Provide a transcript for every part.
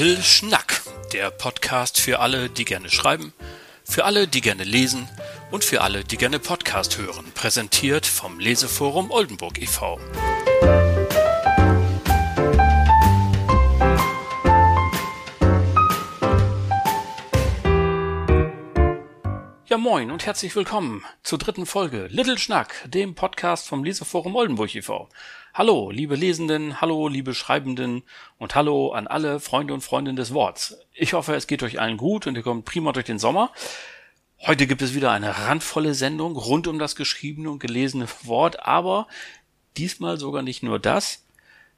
Little Schnack, der Podcast für alle, die gerne schreiben, für alle, die gerne lesen und für alle, die gerne Podcast hören, präsentiert vom Leseforum Oldenburg e.V. moin und herzlich willkommen zur dritten Folge Little Schnack, dem Podcast vom Leseforum Oldenburg e.V. Hallo, liebe Lesenden, hallo, liebe Schreibenden und hallo an alle Freunde und Freundinnen des Worts. Ich hoffe, es geht euch allen gut und ihr kommt prima durch den Sommer. Heute gibt es wieder eine randvolle Sendung rund um das geschriebene und gelesene Wort, aber diesmal sogar nicht nur das.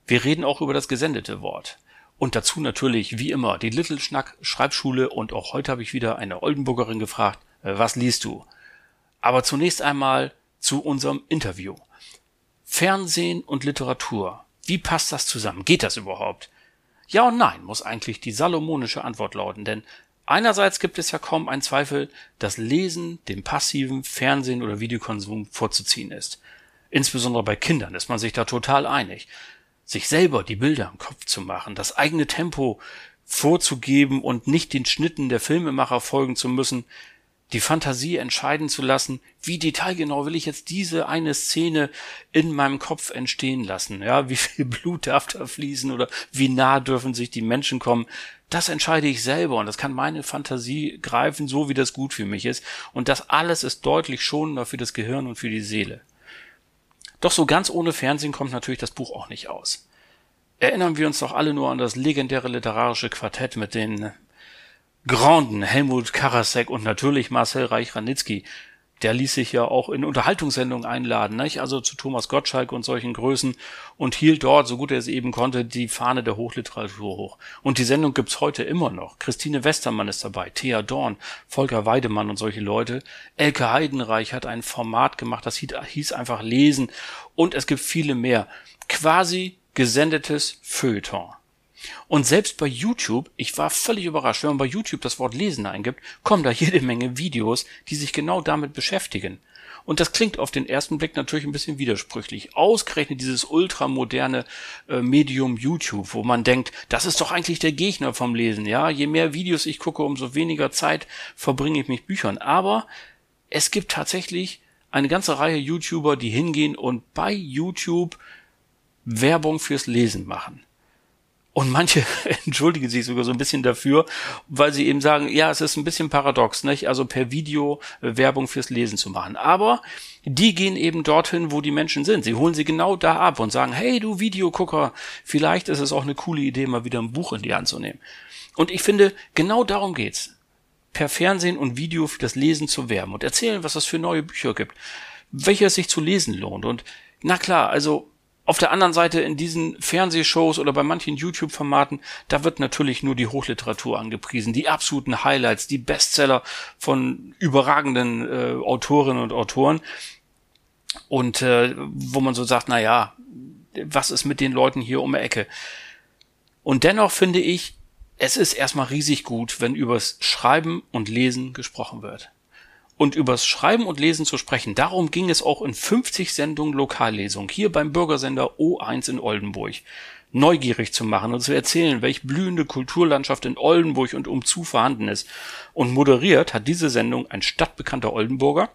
Wir reden auch über das gesendete Wort. Und dazu natürlich, wie immer, die Little Schnack Schreibschule und auch heute habe ich wieder eine Oldenburgerin gefragt, was liest du? Aber zunächst einmal zu unserem Interview. Fernsehen und Literatur. Wie passt das zusammen? Geht das überhaupt? Ja und nein, muss eigentlich die salomonische Antwort lauten, denn einerseits gibt es ja kaum einen Zweifel, dass Lesen dem passiven Fernsehen oder Videokonsum vorzuziehen ist. Insbesondere bei Kindern ist man sich da total einig. Sich selber die Bilder im Kopf zu machen, das eigene Tempo vorzugeben und nicht den Schnitten der Filmemacher folgen zu müssen, die Fantasie entscheiden zu lassen, wie detailgenau will ich jetzt diese eine Szene in meinem Kopf entstehen lassen, ja, wie viel Blut darf da fließen oder wie nah dürfen sich die Menschen kommen, das entscheide ich selber und das kann meine Fantasie greifen, so wie das gut für mich ist und das alles ist deutlich schonender für das Gehirn und für die Seele. Doch so ganz ohne Fernsehen kommt natürlich das Buch auch nicht aus. Erinnern wir uns doch alle nur an das legendäre literarische Quartett mit den Granden Helmut Karasek und natürlich Marcel Reich-Ranitzky. Der ließ sich ja auch in Unterhaltungssendungen einladen, nicht? also zu Thomas Gottschalk und solchen Größen und hielt dort, so gut er es eben konnte, die Fahne der Hochliteratur hoch. Und die Sendung gibt's heute immer noch. Christine Westermann ist dabei, Thea Dorn, Volker Weidemann und solche Leute. Elke Heidenreich hat ein Format gemacht, das hieß einfach Lesen und es gibt viele mehr. Quasi gesendetes Feuilleton. Und selbst bei YouTube, ich war völlig überrascht, wenn man bei YouTube das Wort lesen eingibt, kommen da jede Menge Videos, die sich genau damit beschäftigen. Und das klingt auf den ersten Blick natürlich ein bisschen widersprüchlich. Ausgerechnet dieses ultramoderne äh, Medium YouTube, wo man denkt, das ist doch eigentlich der Gegner vom Lesen, ja. Je mehr Videos ich gucke, umso weniger Zeit verbringe ich mich Büchern. Aber es gibt tatsächlich eine ganze Reihe YouTuber, die hingehen und bei YouTube Werbung fürs Lesen machen. Und manche entschuldigen sich sogar so ein bisschen dafür, weil sie eben sagen, ja, es ist ein bisschen paradox, nicht? Also per Video äh, Werbung fürs Lesen zu machen. Aber die gehen eben dorthin, wo die Menschen sind. Sie holen sie genau da ab und sagen, hey, du Videogucker, vielleicht ist es auch eine coole Idee, mal wieder ein Buch in die Hand zu nehmen. Und ich finde, genau darum geht's. Per Fernsehen und Video für das Lesen zu werben und erzählen, was es für neue Bücher gibt, welche es sich zu lesen lohnt. Und na klar, also auf der anderen Seite in diesen Fernsehshows oder bei manchen YouTube-Formaten, da wird natürlich nur die Hochliteratur angepriesen, die absoluten Highlights, die Bestseller von überragenden äh, Autorinnen und Autoren. Und äh, wo man so sagt, na ja, was ist mit den Leuten hier um die Ecke? Und dennoch finde ich, es ist erstmal riesig gut, wenn übers Schreiben und Lesen gesprochen wird und übers Schreiben und Lesen zu sprechen. Darum ging es auch in 50 Sendungen Lokallesung hier beim Bürgersender O1 in Oldenburg. Neugierig zu machen und zu erzählen, welch blühende Kulturlandschaft in Oldenburg und umzu vorhanden ist. Und moderiert hat diese Sendung ein stadtbekannter Oldenburger,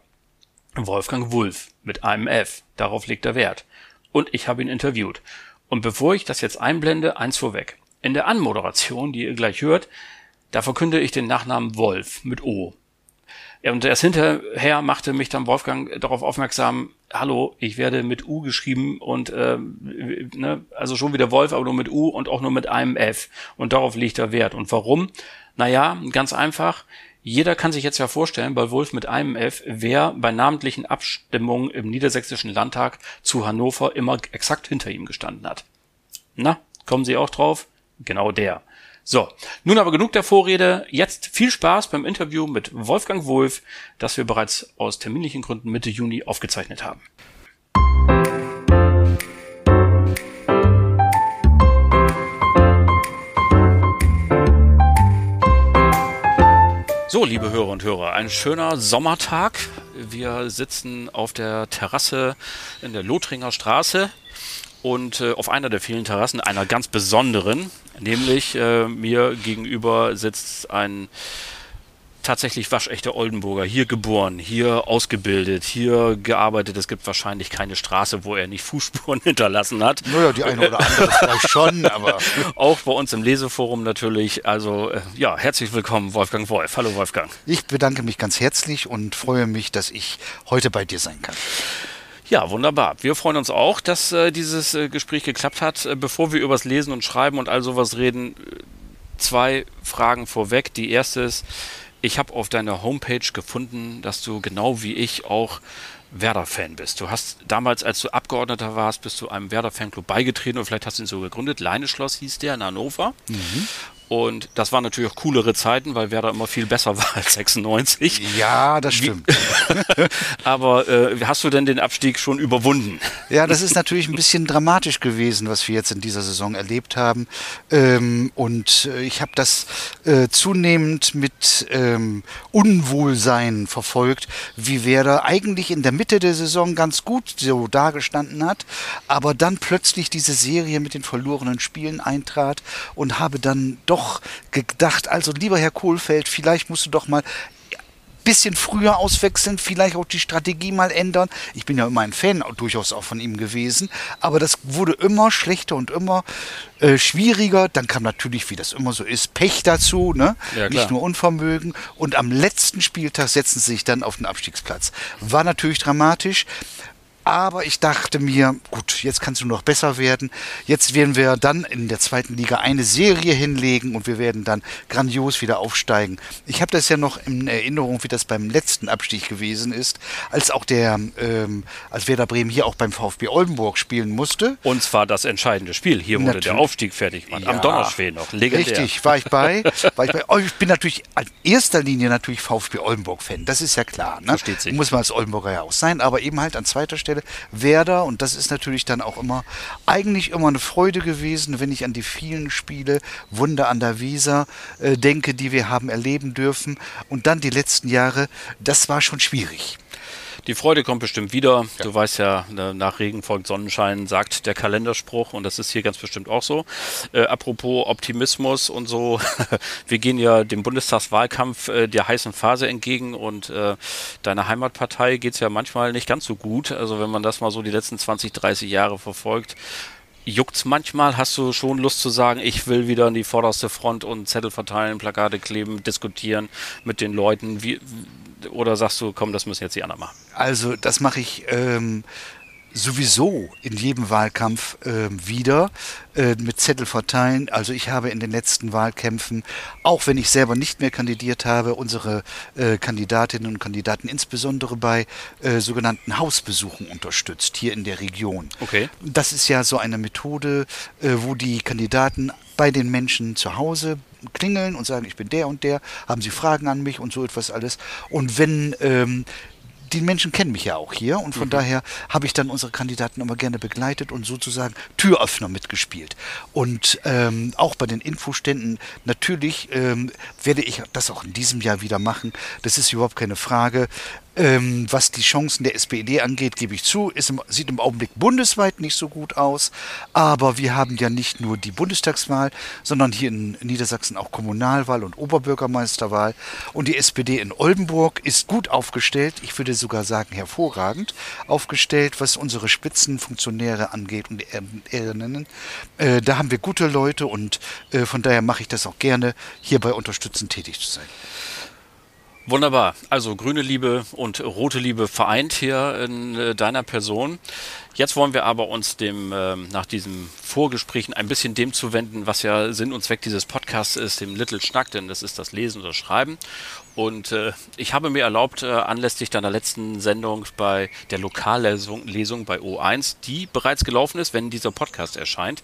Wolfgang Wulff, mit einem F. Darauf legt er Wert. Und ich habe ihn interviewt. Und bevor ich das jetzt einblende, eins vorweg. In der Anmoderation, die ihr gleich hört, da verkünde ich den Nachnamen Wolf mit O. Und erst hinterher machte mich dann Wolfgang darauf aufmerksam, hallo, ich werde mit U geschrieben und äh, ne, also schon wieder Wolf, aber nur mit U und auch nur mit einem F. Und darauf liegt er Wert. Und warum? Naja, ganz einfach. Jeder kann sich jetzt ja vorstellen, bei Wolf mit einem F, wer bei namentlichen Abstimmungen im Niedersächsischen Landtag zu Hannover immer exakt hinter ihm gestanden hat. Na, kommen Sie auch drauf? Genau der. So, nun aber genug der Vorrede. Jetzt viel Spaß beim Interview mit Wolfgang Wolf, das wir bereits aus terminlichen Gründen Mitte Juni aufgezeichnet haben. So, liebe Hörer und Hörer, ein schöner Sommertag. Wir sitzen auf der Terrasse in der Lothringer Straße und äh, auf einer der vielen Terrassen, einer ganz besonderen, Nämlich äh, mir gegenüber sitzt ein tatsächlich waschechter Oldenburger, hier geboren, hier ausgebildet, hier gearbeitet. Es gibt wahrscheinlich keine Straße, wo er nicht Fußspuren hinterlassen hat. Naja, die eine oder andere vielleicht schon, aber. Auch bei uns im Leseforum natürlich. Also, äh, ja, herzlich willkommen, Wolfgang Wolf. Hallo, Wolfgang. Ich bedanke mich ganz herzlich und freue mich, dass ich heute bei dir sein kann. Ja, wunderbar. Wir freuen uns auch, dass äh, dieses äh, Gespräch geklappt hat. Äh, bevor wir übers Lesen und Schreiben und all sowas reden, äh, zwei Fragen vorweg. Die erste ist, ich habe auf deiner Homepage gefunden, dass du genau wie ich auch Werder-Fan bist. Du hast damals, als du Abgeordneter warst, bist du einem Werder-Fanclub beigetreten und vielleicht hast du ihn so gegründet. Leineschloss hieß der in Hannover. Mhm. Und das waren natürlich auch coolere Zeiten, weil Werder immer viel besser war als 96. Ja, das stimmt. Aber äh, hast du denn den Abstieg schon überwunden? Ja, das ist natürlich ein bisschen dramatisch gewesen, was wir jetzt in dieser Saison erlebt haben. Ähm, und äh, ich habe das äh, zunehmend mit ähm, Unwohlsein verfolgt, wie Werder eigentlich in der Mitte der Saison ganz gut so dargestanden hat, aber dann plötzlich diese Serie mit den verlorenen Spielen eintrat und habe dann doch doch gedacht, also lieber Herr Kohlfeld, vielleicht musst du doch mal bisschen früher auswechseln, vielleicht auch die Strategie mal ändern. Ich bin ja immer ein Fan durchaus auch von ihm gewesen, aber das wurde immer schlechter und immer äh, schwieriger. Dann kam natürlich, wie das immer so ist, Pech dazu, ne? Ja, nicht nur Unvermögen. Und am letzten Spieltag setzen sie sich dann auf den Abstiegsplatz. War natürlich dramatisch. Aber ich dachte mir, gut, jetzt kannst du noch besser werden. Jetzt werden wir dann in der zweiten Liga eine Serie hinlegen und wir werden dann grandios wieder aufsteigen. Ich habe das ja noch in Erinnerung, wie das beim letzten Abstieg gewesen ist, als auch der, ähm, als Werder Bremen hier auch beim VfB Oldenburg spielen musste. Und zwar das entscheidende Spiel. Hier wurde natürlich. der Aufstieg fertig gemacht. Ja, Am Donnerschwel noch. Legendär. Richtig, war ich bei. war ich bei. Oh, ich bin natürlich in erster Linie natürlich VfB Oldenburg-Fan. Das ist ja klar. Ne? Versteht sich. Muss man als Oldenburger ja auch sein, aber eben halt an zweiter Stelle Stelle Werder. Und das ist natürlich dann auch immer, eigentlich immer eine Freude gewesen, wenn ich an die vielen Spiele, Wunder an der Weser äh, denke, die wir haben erleben dürfen. Und dann die letzten Jahre, das war schon schwierig. Die Freude kommt bestimmt wieder. Ja. Du weißt ja, ne, nach Regen folgt Sonnenschein, sagt der Kalenderspruch und das ist hier ganz bestimmt auch so. Äh, apropos Optimismus und so, wir gehen ja dem Bundestagswahlkampf äh, der heißen Phase entgegen und äh, deiner Heimatpartei geht es ja manchmal nicht ganz so gut. Also wenn man das mal so die letzten 20, 30 Jahre verfolgt, juckt's manchmal? Hast du schon Lust zu sagen, ich will wieder in die vorderste Front und Zettel verteilen, Plakate kleben, diskutieren mit den Leuten? Wie, oder sagst du, komm, das müssen jetzt die anderen machen? Also, das mache ich ähm, sowieso in jedem Wahlkampf äh, wieder äh, mit Zettel verteilen. Also ich habe in den letzten Wahlkämpfen, auch wenn ich selber nicht mehr kandidiert habe, unsere äh, Kandidatinnen und Kandidaten insbesondere bei äh, sogenannten Hausbesuchen unterstützt, hier in der Region. Okay. Das ist ja so eine Methode, äh, wo die Kandidaten bei den Menschen zu Hause klingeln und sagen, ich bin der und der, haben sie Fragen an mich und so etwas alles. Und wenn ähm, die Menschen kennen mich ja auch hier und von mhm. daher habe ich dann unsere Kandidaten immer gerne begleitet und sozusagen Türöffner mitgespielt. Und ähm, auch bei den Infoständen natürlich ähm, werde ich das auch in diesem Jahr wieder machen. Das ist überhaupt keine Frage. Ähm, was die Chancen der SPD angeht, gebe ich zu, im, sieht im Augenblick bundesweit nicht so gut aus. Aber wir haben ja nicht nur die Bundestagswahl, sondern hier in Niedersachsen auch Kommunalwahl und Oberbürgermeisterwahl. Und die SPD in Oldenburg ist gut aufgestellt. Ich würde sogar sagen hervorragend aufgestellt, was unsere Spitzenfunktionäre angeht und Ehrinnen. Äh, da haben wir gute Leute und äh, von daher mache ich das auch gerne, hierbei unterstützend tätig zu sein. Wunderbar. Also grüne Liebe und rote Liebe vereint hier in äh, deiner Person. Jetzt wollen wir aber uns dem äh, nach diesem Vorgesprächen ein bisschen dem zuwenden, was ja Sinn und Zweck dieses Podcasts ist, dem Little Schnack, denn das ist das Lesen oder Schreiben. Und äh, ich habe mir erlaubt, äh, anlässlich deiner letzten Sendung bei der Lokallesung Lesung bei O1, die bereits gelaufen ist, wenn dieser Podcast erscheint.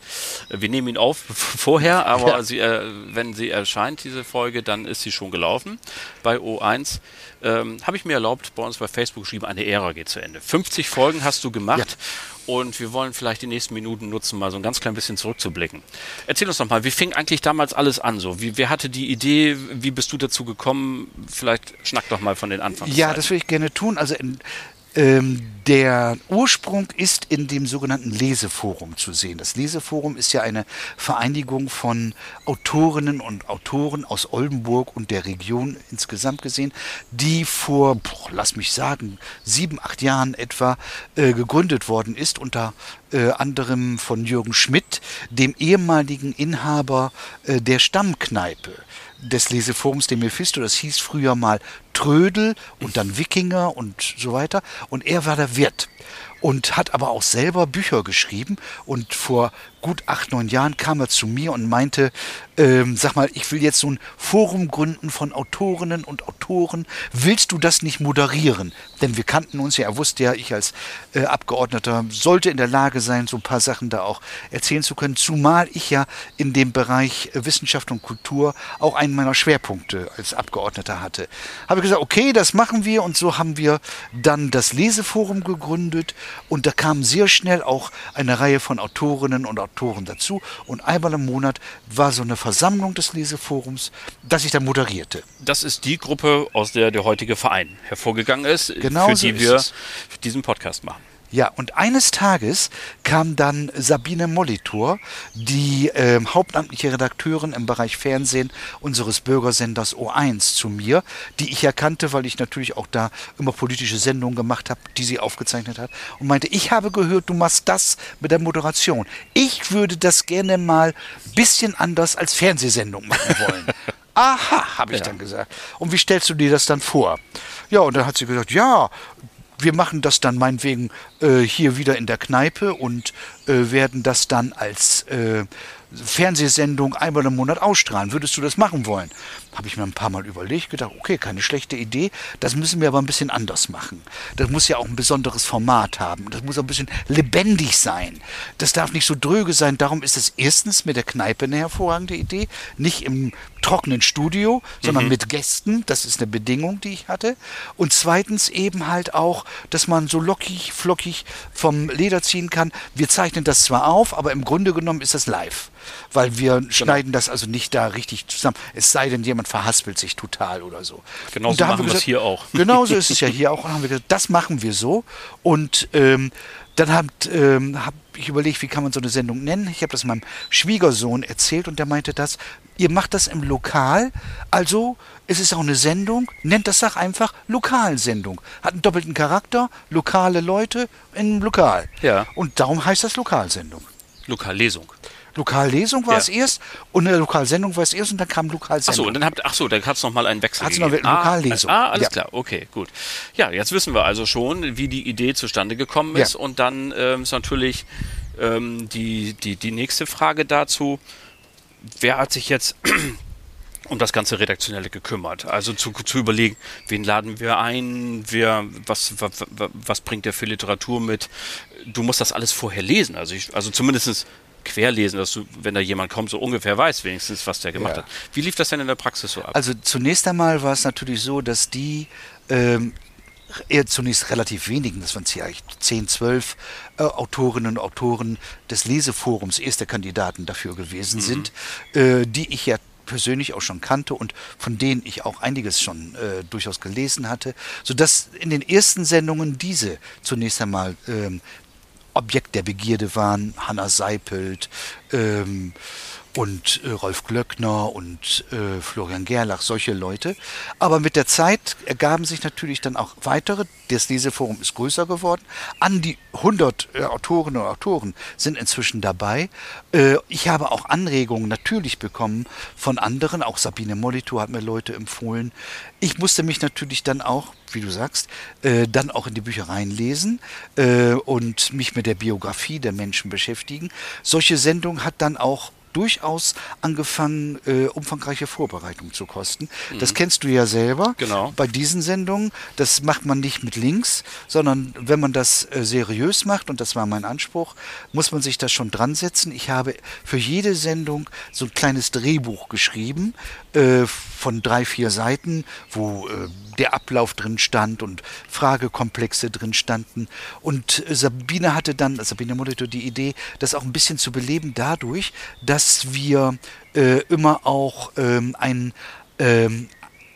Äh, wir nehmen ihn auf vorher, aber ja. sie, äh, wenn sie erscheint, diese Folge, dann ist sie schon gelaufen bei O1 ähm, habe ich mir erlaubt, bei uns bei Facebook geschrieben, eine Ära geht zu Ende. 50 Folgen hast du gemacht. Ja. Und wir wollen vielleicht die nächsten Minuten nutzen, mal so ein ganz klein bisschen zurückzublicken. Erzähl uns doch mal, wie fing eigentlich damals alles an? So, wie, wer hatte die Idee? Wie bist du dazu gekommen? Vielleicht schnack doch mal von den Anfangs. Ja, das würde ich gerne tun. Also in, Ähm, der Ursprung ist in dem sogenannten Leseforum zu sehen. Das Leseforum ist ja eine Vereinigung von Autorinnen und Autoren aus Oldenburg und der Region insgesamt gesehen, die vor, boah, lass mich sagen, sieben, acht Jahren etwa äh, gegründet worden ist, unter äh, anderem von Jürgen Schmidt, dem ehemaligen Inhaber äh, der Stammkneipe des Leseforums, dem Mephisto, das hieß früher mal Trödel und dann Wikinger und so weiter. Und er war der Wirt und hat aber auch selber Bücher geschrieben. Und vor gut acht, neun Jahren kam er zu mir und meinte, ähm, sag mal, ich will jetzt so ein Forum gründen von Autorinnen und Autoren. Willst du das nicht moderieren? Denn wir kannten uns ja, er wusste ja, ich als äh, Abgeordneter sollte in der Lage sein, so ein paar Sachen da auch erzählen zu können. Zumal ich ja in dem Bereich äh, Wissenschaft und Kultur auch einen meiner Schwerpunkte als Abgeordneter hatte. Habe ich gesagt, okay, das machen wir. Und so haben wir dann das Leseforum gegründet. Und da kam sehr schnell auch eine Reihe von Autorinnen und Autoren Autoren dazu und einmal im Monat war so eine Versammlung des Leseforums, das ich dann moderierte. Das ist die Gruppe, aus der der heutige Verein hervorgegangen ist, genau für so die wir es. diesen Podcast machen. Ja, und eines Tages kam dann Sabine Molitor, die äh, hauptamtliche Redakteurin im Bereich Fernsehen unseres Bürgersenders O1 zu mir, die ich erkannte, weil ich natürlich auch da immer politische Sendungen gemacht habe, die sie aufgezeichnet hat, und meinte, ich habe gehört, du machst das mit der Moderation. Ich würde das gerne mal bisschen anders als Fernsehsendung machen wollen. Aha, habe ich Ja. dann gesagt. Und wie stellst du dir das dann vor? Ja, und dann hat sie gesagt, ja, wir machen das dann meinetwegen äh, hier wieder in der Kneipe und äh, werden das dann als äh, Fernsehsendung einmal im Monat ausstrahlen. Würdest du das machen wollen? Habe ich mir ein paar Mal überlegt, gedacht, okay, keine schlechte Idee. Das müssen wir aber ein bisschen anders machen. Das muss ja auch ein besonderes Format haben. Das muss auch ein bisschen lebendig sein. Das darf nicht so dröge sein. Darum ist es erstens mit der Kneipe eine hervorragende Idee. Nicht im trockenen Studio, sondern mit Gästen. Das ist eine Bedingung, die ich hatte. Und zweitens eben halt auch, dass man so lockig, flockig vom Leder ziehen kann. Wir zeichnen das zwar auf, aber im Grunde genommen ist das live. Weil wir schneiden das also nicht da richtig zusammen. Es sei denn, jemand verhaspelt sich total oder so. Genauso da machen wir es hier auch. Genauso ist es ja hier auch. Und haben wir gesagt, das machen wir so. Und ähm, dann habe ähm, hab ich überlegt, wie kann man so eine Sendung nennen. Ich habe das meinem Schwiegersohn erzählt und der meinte das, ihr macht das im Lokal, also es ist auch eine Sendung, nennt das Sach einfach Lokalsendung. Hat einen doppelten Charakter, lokale Leute in einem Lokal. Ja. Und darum heißt das Lokalsendung. Lokallesung. Lokallesung war Ja. es erst und eine Lokalsendung war es erst und dann kam Lokalsendung. und dann habt, ach so, dann hat es nochmal einen Wechsel Hat's noch gegeben. eine Lokallesung. Ah, ah, alles Ja. klar, okay, gut. Ja, jetzt wissen wir also schon, wie die Idee zustande gekommen Ja. ist. Und dann ähm, ist natürlich ähm, die, die, die nächste Frage dazu, wer hat sich jetzt um das ganze Redaktionelle gekümmert? Also zu, zu überlegen, wen laden wir ein, wer, was, was, was bringt der für Literatur mit? Du musst das alles vorher lesen, also, ich, also zumindest querlesen, dass du, wenn da jemand kommt, so ungefähr weißt wenigstens, was der gemacht Ja. hat. Wie lief das denn in der Praxis so ab? Also zunächst einmal war es natürlich so, dass die ähm, eher zunächst relativ wenigen, das waren vielleicht 10, 12 äh, Autorinnen und Autoren des Leseforums, erste Kandidaten dafür gewesen sind, äh, die ich ja persönlich auch schon kannte und von denen ich auch einiges schon äh, durchaus gelesen hatte, sodass in den ersten Sendungen diese zunächst einmal ähm, Objekt der Begierde waren, Hanna Seipelt ähm, und äh, Rolf Glöckner und äh, Florian Gerlach, solche Leute. Aber mit der Zeit ergaben sich natürlich dann auch weitere. Das Leseforum ist größer geworden. An die 100 äh, Autorinnen und Autoren sind inzwischen dabei. Äh, ich habe auch Anregungen natürlich bekommen von anderen. Auch Sabine Molitor hat mir Leute empfohlen. Ich musste mich natürlich dann auch, wie du sagst, äh, dann auch in die Büchereien lesen äh, und mich mit der Biografie der Menschen beschäftigen. Solche Sendung hat dann auch durchaus angefangen, äh, umfangreiche Vorbereitungen zu kosten. Das kennst du ja selber. Genau. Bei diesen Sendungen, das macht man nicht mit Links, sondern wenn man das äh, seriös macht, und das war mein Anspruch, muss man sich das schon dran setzen. Ich habe für jede Sendung so ein kleines Drehbuch geschrieben äh, von drei, vier Seiten, wo äh, der Ablauf drin stand und Fragekomplexe drin standen. Und Sabine hatte dann, Sabine Molitor, die Idee, das auch ein bisschen zu beleben dadurch, dass wir äh, immer auch ähm, ein ähm,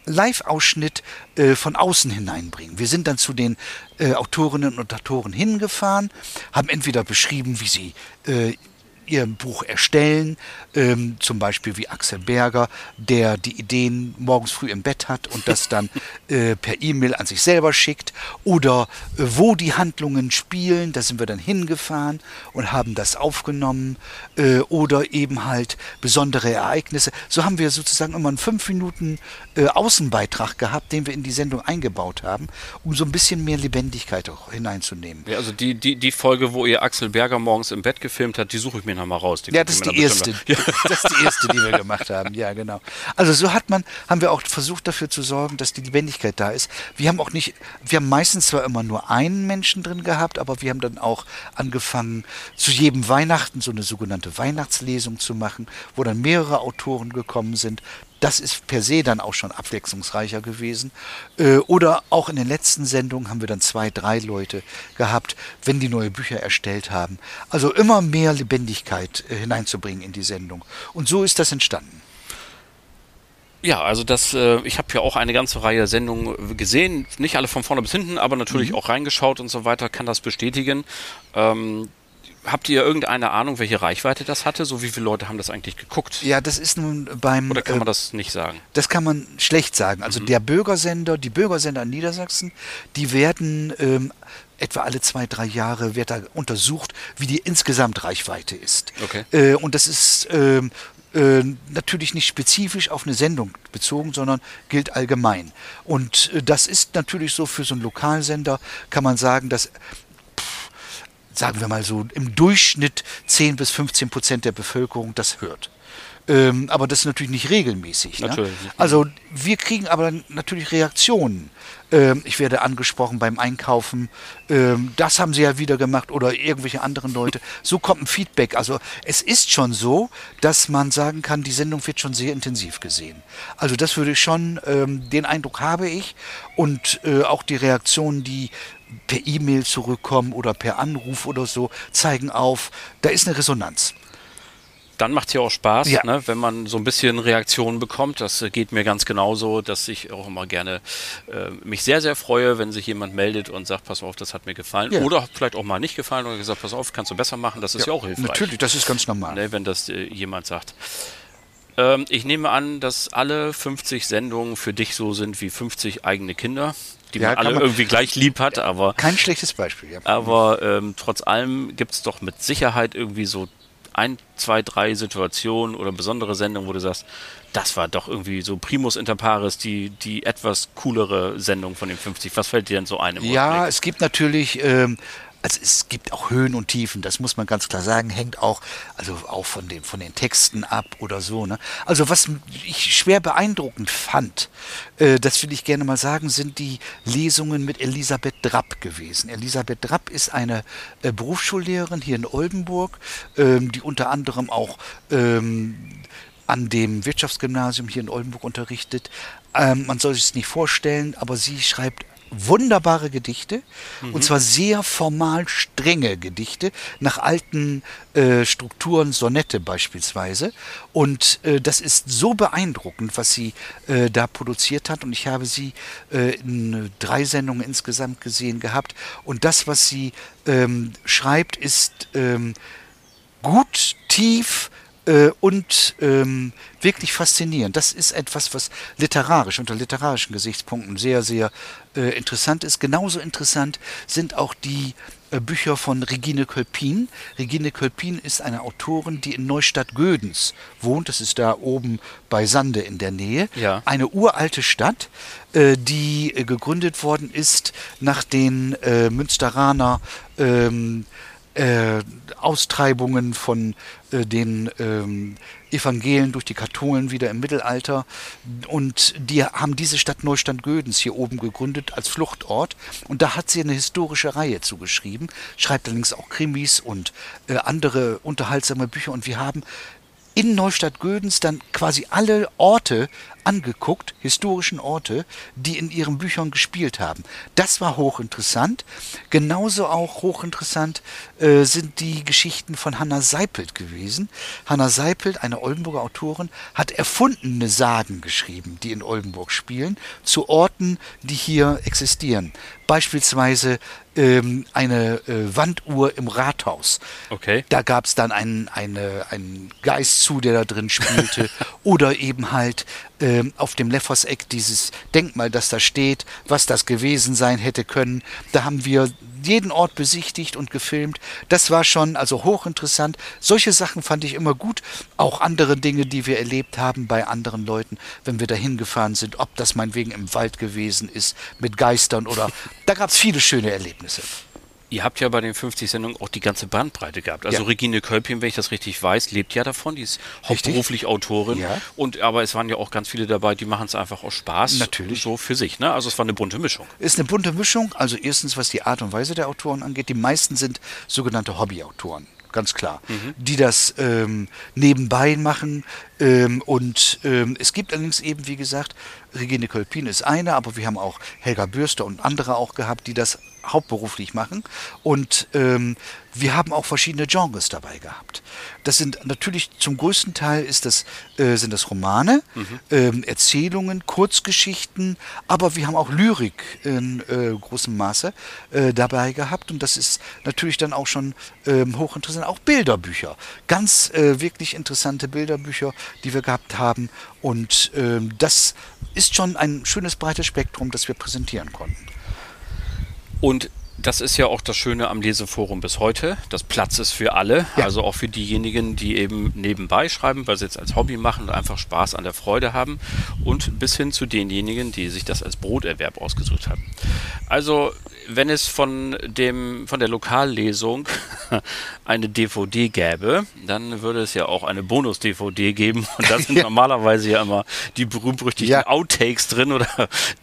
Live-Ausschnitt äh, von außen hineinbringen. Wir sind dann zu den äh, Autorinnen und Autoren hingefahren, haben entweder beschrieben, wie sie äh, ihr Buch erstellen, ähm, zum Beispiel wie Axel Berger, der die Ideen morgens früh im Bett hat und das dann äh, per E-Mail an sich selber schickt, oder äh, wo die Handlungen spielen, da sind wir dann hingefahren und haben das aufgenommen, äh, oder eben halt besondere Ereignisse. So haben wir sozusagen immer einen fünf Minuten äh, Außenbeitrag gehabt, den wir in die Sendung eingebaut haben, um so ein bisschen mehr Lebendigkeit auch hineinzunehmen. Ja, also die, die, die Folge, wo ihr Axel Berger morgens im Bett gefilmt hat, die suche ich mir nochmal raus. Die ja, das ist die erste. Ja. Das ist die erste, die wir gemacht haben. Ja, genau. Also so hat man, haben wir auch versucht dafür zu sorgen, dass die Lebendigkeit da ist. Wir haben auch nicht, wir haben meistens zwar immer nur einen Menschen drin gehabt, aber wir haben dann auch angefangen, zu jedem Weihnachten so eine sogenannte Weihnachtslesung zu machen, wo dann mehrere Autoren gekommen sind. Das ist per se dann auch schon abwechslungsreicher gewesen. Äh, oder auch in den letzten Sendungen haben wir dann zwei, drei Leute gehabt, wenn die neue Bücher erstellt haben. Also immer mehr Lebendigkeit äh, hineinzubringen in die Sendung. Und so ist das entstanden. Ja, also das, äh, ich habe ja auch eine ganze Reihe Sendungen gesehen, nicht alle von vorne bis hinten, aber natürlich mhm. auch reingeschaut und so weiter, kann das bestätigen. Ähm, habt ihr irgendeine Ahnung, welche Reichweite das hatte? So wie viele Leute haben das eigentlich geguckt? Ja, das ist nun beim. Oder kann man äh, das nicht sagen? Das kann man schlecht sagen. Also mhm. der Bürgersender, die Bürgersender in Niedersachsen, die werden ähm, etwa alle zwei, drei Jahre wird da untersucht, wie die insgesamt Reichweite ist. Okay. Äh, und das ist ähm, äh, natürlich nicht spezifisch auf eine Sendung bezogen, sondern gilt allgemein. Und äh, das ist natürlich so für so einen Lokalsender, kann man sagen, dass sagen wir mal so, im Durchschnitt 10 bis 15 Prozent der Bevölkerung das hört. Ähm, aber das ist natürlich nicht regelmäßig. Ne? Natürlich. Ne? Also wir kriegen aber natürlich Reaktionen. Ähm, ich werde angesprochen beim Einkaufen. Ähm, das haben sie ja wieder gemacht oder irgendwelche anderen Leute. So kommt ein Feedback. Also es ist schon so, dass man sagen kann, die Sendung wird schon sehr intensiv gesehen. Also das würde ich schon, ähm, den Eindruck habe ich. Und äh, auch die Reaktionen, die per E-Mail zurückkommen oder per Anruf oder so, zeigen auf, da ist eine Resonanz dann macht es ja auch Spaß, ja. Ne, wenn man so ein bisschen Reaktionen bekommt. Das äh, geht mir ganz genauso, dass ich auch immer gerne äh, mich sehr, sehr freue, wenn sich jemand meldet und sagt, pass auf, das hat mir gefallen. Ja. Oder vielleicht auch mal nicht gefallen oder gesagt, pass auf, kannst du besser machen. Das ist ja, ja auch hilfreich. Natürlich, das ist ganz normal. Ne, wenn das äh, jemand sagt. Ähm, ich nehme an, dass alle 50 Sendungen für dich so sind wie 50 eigene Kinder die ja, man alle man, irgendwie gleich lieb hat, aber. Kein schlechtes Beispiel, ja. Aber ähm, trotz allem gibt es doch mit Sicherheit irgendwie so ein, zwei, drei Situationen oder besondere Sendungen, wo du sagst, das war doch irgendwie so Primus inter pares, die, die etwas coolere Sendung von den 50. Was fällt dir denn so ein? ja, Rückblick? es gibt natürlich ähm, also es gibt auch Höhen und Tiefen, das muss man ganz klar sagen, hängt auch, also auch von, dem, von den Texten ab oder so. Ne? Also was ich schwer beeindruckend fand, äh, das will ich gerne mal sagen, sind die Lesungen mit Elisabeth Drapp gewesen. Elisabeth Drapp ist eine äh, Berufsschullehrerin hier in Oldenburg, ähm, die unter anderem auch ähm, an dem Wirtschaftsgymnasium hier in Oldenburg unterrichtet. Ähm, man soll sich es nicht vorstellen, aber sie schreibt wunderbare Gedichte mhm. und zwar sehr formal strenge Gedichte nach alten äh, Strukturen, Sonette beispielsweise. Und äh, das ist so beeindruckend, was sie äh, da produziert hat. Und ich habe sie äh, in drei Sendungen insgesamt gesehen gehabt. Und das, was sie ähm, schreibt, ist ähm, gut, tief, äh, und ähm, wirklich faszinierend. Das ist etwas, was literarisch, unter literarischen Gesichtspunkten sehr, sehr äh, interessant ist. Genauso interessant sind auch die äh, Bücher von Regine Kölpin. Regine Kölpin ist eine Autorin, die in Neustadt-Gödens wohnt. Das ist da oben bei Sande in der Nähe. Ja. Eine uralte Stadt, äh, die äh, gegründet worden ist nach den äh, Münsteraner ähm, äh, Austreibungen von äh, den ähm, Evangelien durch die Katholen wieder im Mittelalter. Und die haben diese Stadt Neustand Gödens hier oben gegründet als Fluchtort. Und da hat sie eine historische Reihe zugeschrieben, schreibt allerdings auch Krimis und äh, andere unterhaltsame Bücher. Und wir haben in Neustadt Gödens dann quasi alle Orte angeguckt, historischen Orte, die in ihren Büchern gespielt haben. Das war hochinteressant. Genauso auch hochinteressant äh, sind die Geschichten von Hanna Seipelt gewesen. Hanna Seipelt, eine Oldenburger Autorin, hat erfundene Sagen geschrieben, die in Oldenburg spielen, zu Orten, die hier existieren. Beispielsweise ähm, eine äh, Wanduhr im Rathaus. Okay. Da gab es dann einen, eine, einen Geist zu, der da drin spielte. Oder eben halt ähm, auf dem Lefferseck dieses Denkmal, das da steht, was das gewesen sein hätte können. Da haben wir jeden Ort besichtigt und gefilmt. Das war schon also hochinteressant. Solche Sachen fand ich immer gut. Auch andere Dinge, die wir erlebt haben bei anderen Leuten, wenn wir dahin gefahren sind, ob das meinetwegen im Wald gewesen ist, mit Geistern oder da gab es viele schöne Erlebnisse. Ihr habt ja bei den 50 Sendungen auch die ganze Bandbreite gehabt. Also Ja. Regine Kölpchen, wenn ich das richtig weiß, lebt ja davon. Die ist hauptberuflich Autorin. Ja. Und aber es waren ja auch ganz viele dabei, die machen es einfach aus Spaß. Natürlich. So für sich. Ne? Also es war eine bunte Mischung. Ist eine bunte Mischung. Also erstens, was die Art und Weise der Autoren angeht. Die meisten sind sogenannte Hobbyautoren, ganz klar, die das ähm, nebenbei machen. Ähm, und ähm, es gibt allerdings eben, wie gesagt, Regine Kölpin ist eine, aber wir haben auch Helga Bürster und andere auch gehabt, die das hauptberuflich machen. Und ähm, wir haben auch verschiedene Genres dabei gehabt. Das sind natürlich zum größten Teil ist das, äh, sind das Romane, ähm, Erzählungen, Kurzgeschichten, aber wir haben auch Lyrik in äh, großem Maße äh, dabei gehabt und das ist natürlich dann auch schon ähm, hochinteressant. Auch Bilderbücher, ganz äh, wirklich interessante Bilderbücher, die wir gehabt haben und ähm, das ist schon ein schönes breites Spektrum, das wir präsentieren konnten. Und das ist ja auch das Schöne am Leseforum bis heute. Das Platz ist für alle, Ja. also auch für diejenigen, die eben nebenbei schreiben, weil sie es als Hobby machen und einfach Spaß an der Freude haben. Und bis hin zu denjenigen, die sich das als Broterwerb ausgesucht haben. Also, wenn es von, dem, von der Lokallesung eine DVD gäbe, dann würde es ja auch eine Bonus-DVD geben. Und da sind Ja. normalerweise ja immer die berühmt-berüchtigten Ja. Outtakes drin oder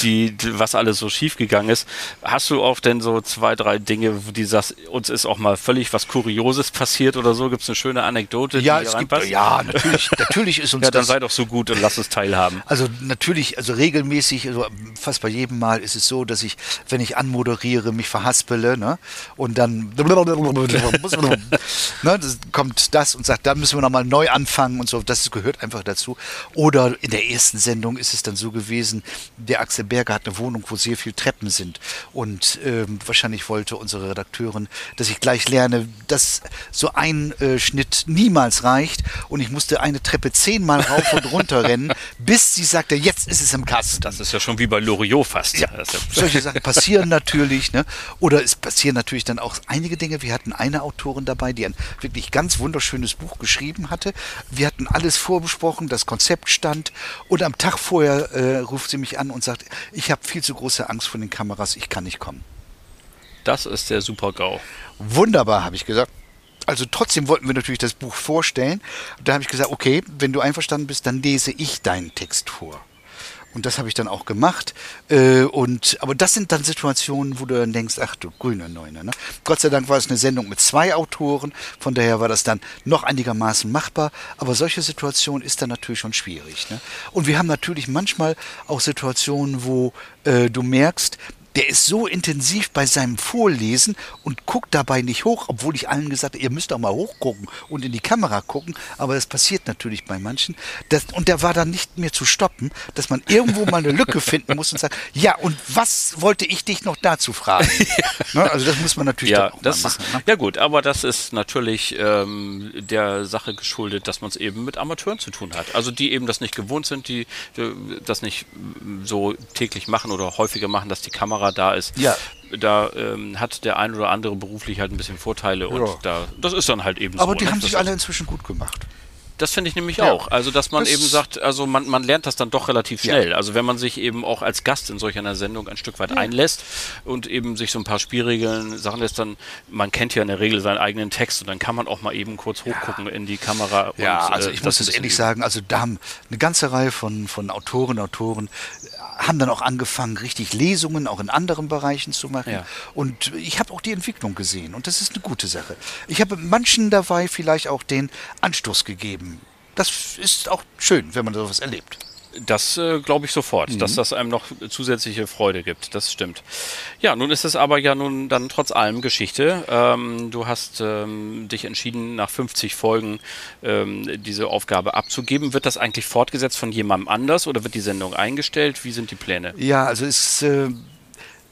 die, was alles so schiefgegangen ist. Hast du auch denn so zwei, drei Dinge, wo die sagst, uns ist auch mal völlig was Kurioses passiert oder so? Gibt es eine schöne Anekdote, Ja, die es hier gibt, reinpasst? ja, natürlich, natürlich ist uns Ja, dann sei doch so gut und lass uns teilhaben. Also natürlich, also regelmäßig, also fast bei jedem Mal ist es so, dass ich, wenn ich anmoderiere, mich verhaspele, ne? Und dann ne, das kommt das und sagt, da müssen wir nochmal neu anfangen und so. Das gehört einfach dazu. Oder in der ersten Sendung ist es dann so gewesen, der Axel Berger hat eine Wohnung, wo sehr viele Treppen sind. Und ähm, wahrscheinlich wollte unsere Redakteurin, dass ich gleich lerne, dass so ein äh, Schnitt niemals reicht. Und ich musste eine Treppe zehnmal rauf und runter rennen, bis sie sagte, jetzt ist es im Kasten. Das ist ja schon wie bei Loriot fast. Ja, ja- solche Sachen passieren natürlich. Ne? Oder es passieren natürlich dann auch einige Dinge. Wir hatten eine Autorin dabei, die ein wirklich ganz wunderschönes Buch geschrieben hatte. Wir hatten alles vorbesprochen, das Konzept stand. Und am Tag vorher äh, ruft sie mich an und sagt, ich habe viel zu große Angst vor den Kameras, ich kann nicht kommen. Das ist der Super-GAU. Wunderbar, habe ich gesagt. Also trotzdem wollten wir natürlich das Buch vorstellen. Da habe ich gesagt, okay, wenn du einverstanden bist, dann lese ich deinen Text vor. Und das habe ich dann auch gemacht. Äh, und, aber das sind dann Situationen, wo du dann denkst, ach du grüne Neune. Ne? Gott sei Dank war es eine Sendung mit zwei Autoren, von daher war das dann noch einigermaßen machbar. Aber solche Situationen ist dann natürlich schon schwierig. Ne? Und wir haben natürlich manchmal auch Situationen, wo äh, du merkst, der ist so intensiv bei seinem Vorlesen und guckt dabei nicht hoch, obwohl ich allen gesagt habe, ihr müsst auch mal hochgucken und in die Kamera gucken. Aber das passiert natürlich bei manchen. Das, und der war dann nicht mehr zu stoppen, dass man irgendwo mal eine Lücke finden muss und sagt, ja, und was wollte ich dich noch dazu fragen? ne, also das muss man natürlich Ja, auch das mal ist, machen. Ne? ja gut, aber das ist natürlich ähm, der Sache geschuldet, dass man es eben mit Amateuren zu tun hat. Also die eben das nicht gewohnt sind, die, die das nicht so täglich machen oder häufiger machen, dass die Kamera da ist. Ja. Da ähm, hat der ein oder andere beruflich halt ein bisschen Vorteile und Ja. da, das ist dann halt eben Aber so. die ne? haben sich alle inzwischen gut gemacht. Das finde ich nämlich Ja. auch. Also, dass man Das- eben sagt, also man, man lernt das dann doch relativ Ja. schnell. Also, wenn man sich eben auch als Gast in solch einer Sendung ein Stück weit einlässt und eben sich so ein paar Spielregeln sagen lässt, dann, man kennt ja in der Regel seinen eigenen Text und dann kann man auch mal eben kurz hochgucken in die Kamera. Ja, und, also äh, ich das muss bisschen ehrlich sagen, also da haben eine ganze Reihe von, von Autoren, Autoren äh, haben dann auch angefangen, richtig Lesungen auch in anderen Bereichen zu machen. Ja. Und ich habe auch die Entwicklung gesehen und das ist eine gute Sache. Ich habe manchen dabei vielleicht auch den Anstoß gegeben. Das ist auch schön, wenn man sowas erlebt. Das äh, glaube ich sofort, mhm. dass das einem noch zusätzliche Freude gibt. Das stimmt. Ja, nun ist es aber ja nun dann trotz allem Geschichte. Ähm, du hast ähm, dich entschieden, nach 50 Folgen ähm, diese Aufgabe abzugeben. Wird das eigentlich fortgesetzt von jemandem anders oder wird die Sendung eingestellt? Wie sind die Pläne? Ja, also es, äh,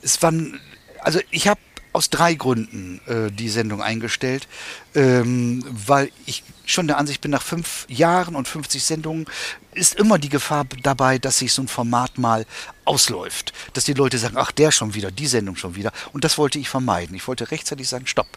es waren, also ich habe aus drei Gründen äh, die Sendung eingestellt, ähm, weil ich schon der Ansicht bin, nach fünf Jahren und 50 Sendungen ist immer die Gefahr dabei, dass sich so ein Format mal ausläuft. Dass die Leute sagen, ach, der schon wieder, die Sendung schon wieder. Und das wollte ich vermeiden. Ich wollte rechtzeitig sagen, stopp.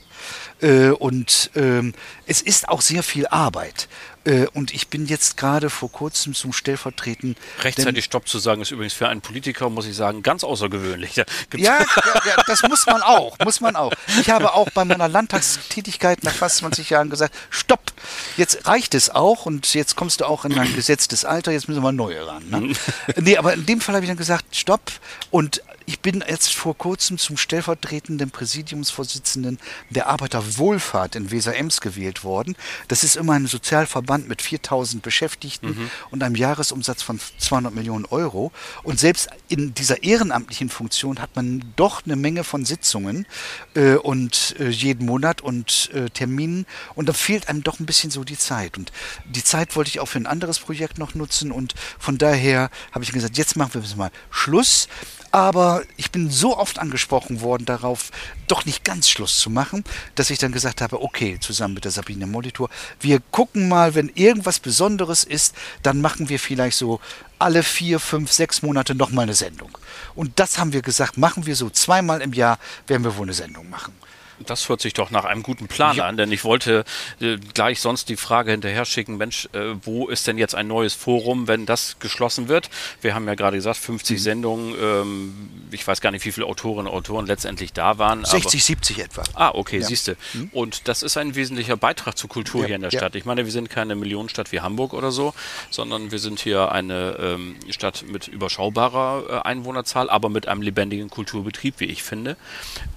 Äh, und ähm, es ist auch sehr viel Arbeit. Äh, und ich bin jetzt gerade vor kurzem zum Stellvertreten. Rechtzeitig Stopp zu sagen, ist übrigens für einen Politiker, muss ich sagen, ganz außergewöhnlich. Ja, ja, ja, das muss man auch, muss man auch. Ich habe auch bei meiner Landtagstätigkeit nach fast 20 Jahren gesagt, Stopp, jetzt reicht es auch und jetzt kommst du auch in ein gesetztes Alter, jetzt müssen wir neue ran. Ne? Nee, aber in dem Fall habe ich dann gesagt, Stopp und ich bin jetzt vor kurzem zum stellvertretenden Präsidiumsvorsitzenden der Arbeiterwohlfahrt in Weser-Ems gewählt worden. Das ist immer ein Sozialverband mit 4000 Beschäftigten mhm. und einem Jahresumsatz von 200 Millionen Euro. Und selbst in dieser ehrenamtlichen Funktion hat man doch eine Menge von Sitzungen äh, und äh, jeden Monat und äh, Terminen. Und da fehlt einem doch ein bisschen so die Zeit. Und die Zeit wollte ich auch für ein anderes Projekt noch nutzen. Und von daher habe ich gesagt, jetzt machen wir mal Schluss. Aber ich bin so oft angesprochen worden darauf, doch nicht ganz Schluss zu machen, dass ich dann gesagt habe, okay, zusammen mit der Sabine Molitor, wir gucken mal, wenn irgendwas Besonderes ist, dann machen wir vielleicht so alle vier, fünf, sechs Monate nochmal eine Sendung. Und das haben wir gesagt, machen wir so zweimal im Jahr, werden wir wohl eine Sendung machen. Das hört sich doch nach einem guten Plan ja. an, denn ich wollte äh, gleich sonst die Frage hinterher schicken, Mensch, äh, wo ist denn jetzt ein neues Forum, wenn das geschlossen wird? Wir haben ja gerade gesagt, 50 mhm. Sendungen, ähm, ich weiß gar nicht, wie viele Autorinnen und Autoren letztendlich da waren. 60, aber, 70 etwa. Ah, okay, ja. siehste. Mhm. Und das ist ein wesentlicher Beitrag zur Kultur ja, hier in der Stadt. Ich meine, wir sind keine Millionenstadt wie Hamburg oder so, sondern wir sind hier eine ähm, Stadt mit überschaubarer äh, Einwohnerzahl, aber mit einem lebendigen Kulturbetrieb, wie ich finde.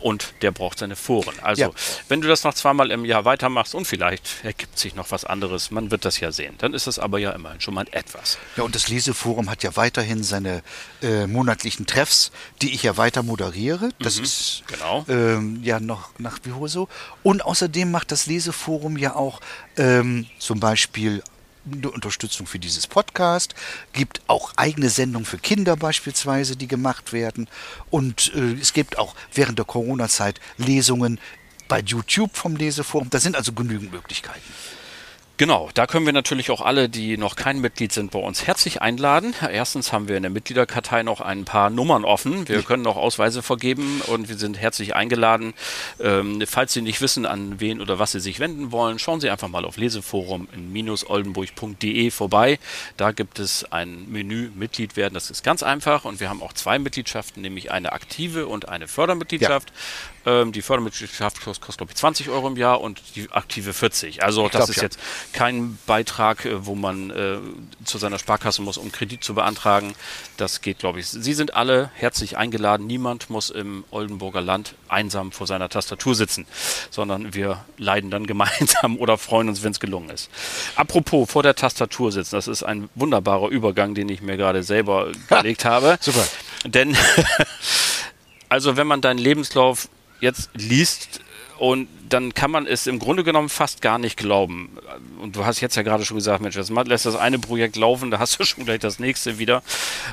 Und der braucht seine Foren. Touren. Also, ja. wenn du das noch zweimal im Jahr weitermachst und vielleicht ergibt sich noch was anderes, man wird das ja sehen, dann ist das aber ja immerhin schon mal etwas. Ja, und das Leseforum hat ja weiterhin seine äh, monatlichen Treffs, die ich ja weiter moderiere. Das mhm, ist genau. ähm, ja noch nach wie vor so. Und außerdem macht das Leseforum ja auch ähm, zum Beispiel Unterstützung für dieses Podcast, gibt auch eigene Sendungen für Kinder beispielsweise, die gemacht werden. Und äh, es gibt auch während der Corona-Zeit Lesungen bei YouTube vom Leseforum. Da sind also genügend Möglichkeiten. Genau, da können wir natürlich auch alle, die noch kein Mitglied sind, bei uns herzlich einladen. Erstens haben wir in der Mitgliederkartei noch ein paar Nummern offen. Wir können noch Ausweise vergeben und wir sind herzlich eingeladen. Ähm, falls Sie nicht wissen, an wen oder was Sie sich wenden wollen, schauen Sie einfach mal auf leseforum oldenburg.de vorbei. Da gibt es ein Menü Mitglied werden. Das ist ganz einfach und wir haben auch zwei Mitgliedschaften, nämlich eine aktive und eine Fördermitgliedschaft. Ja. Ähm, die Fördermitgliedschaft kostet, glaube ich, 20 Euro im Jahr und die aktive 40. Also ich das glaub, ist ja. jetzt kein Beitrag, äh, wo man äh, zu seiner Sparkasse muss, um Kredit zu beantragen. Das geht, glaube ich. Sie sind alle herzlich eingeladen. Niemand muss im Oldenburger Land einsam vor seiner Tastatur sitzen, sondern wir leiden dann gemeinsam oder freuen uns, wenn es gelungen ist. Apropos vor der Tastatur sitzen, das ist ein wunderbarer Übergang, den ich mir gerade selber gelegt habe. Super. Denn also wenn man deinen Lebenslauf jetzt liest und dann kann man es im Grunde genommen fast gar nicht glauben. Und du hast jetzt ja gerade schon gesagt, Mensch, das lässt das eine Projekt laufen, da hast du schon gleich das nächste wieder.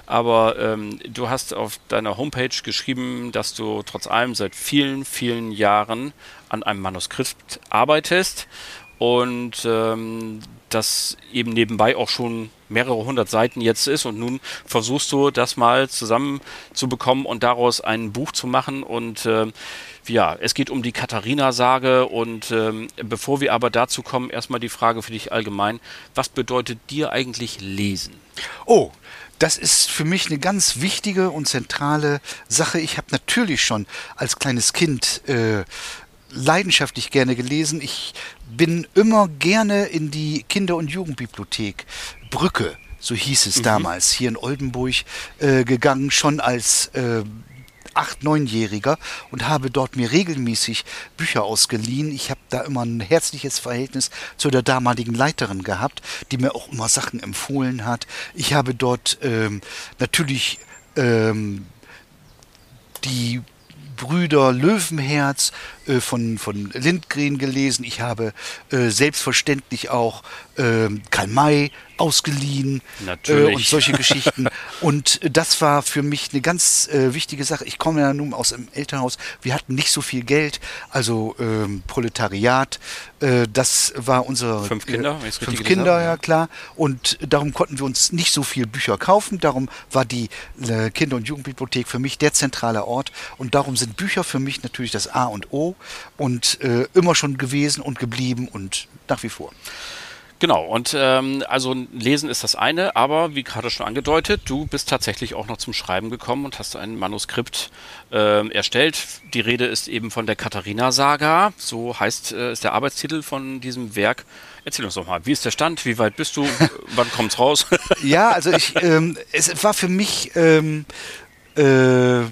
Aber ähm, du hast auf deiner Homepage geschrieben, dass du trotz allem seit vielen, vielen Jahren an einem Manuskript arbeitest und ähm, das eben nebenbei auch schon mehrere hundert Seiten jetzt ist und nun versuchst du das mal zusammenzubekommen und daraus ein Buch zu machen und äh, ja, es geht um die Katharina-Sage und ähm, bevor wir aber dazu kommen, erstmal die Frage für dich allgemein, was bedeutet dir eigentlich Lesen? Oh, das ist für mich eine ganz wichtige und zentrale Sache. Ich habe natürlich schon als kleines Kind äh, leidenschaftlich gerne gelesen. Ich bin immer gerne in die Kinder- und Jugendbibliothek Brücke, so hieß es mhm. damals, hier in Oldenburg äh, gegangen, schon als äh, acht, neunjähriger und habe dort mir regelmäßig Bücher ausgeliehen. Ich habe da immer ein herzliches Verhältnis zu der damaligen Leiterin gehabt, die mir auch immer Sachen empfohlen hat. Ich habe dort ähm, natürlich ähm, die Brüder Löwenherz äh, von, von Lindgren gelesen. Ich habe äh, selbstverständlich auch äh, Karl May ausgeliehen äh, und solche Geschichten. Und das war für mich eine ganz äh, wichtige Sache. Ich komme ja nun aus einem Elternhaus. Wir hatten nicht so viel Geld, also ähm, Proletariat. Äh, das war unser fünf Kinder, fünf Kinder, ja klar. Und darum konnten wir uns nicht so viel Bücher kaufen. Darum war die Kinder- und Jugendbibliothek für mich der zentrale Ort. Und darum sind Bücher für mich natürlich das A und O und äh, immer schon gewesen und geblieben und nach wie vor. Genau, und ähm, also lesen ist das eine, aber wie gerade schon angedeutet, du bist tatsächlich auch noch zum Schreiben gekommen und hast ein Manuskript äh, erstellt. Die Rede ist eben von der Katharina-Saga, so heißt äh, ist der Arbeitstitel von diesem Werk. Erzähl uns doch mal, wie ist der Stand, wie weit bist du, wann kommt's raus? ja, also ich, ähm, es war für mich ähm, äh,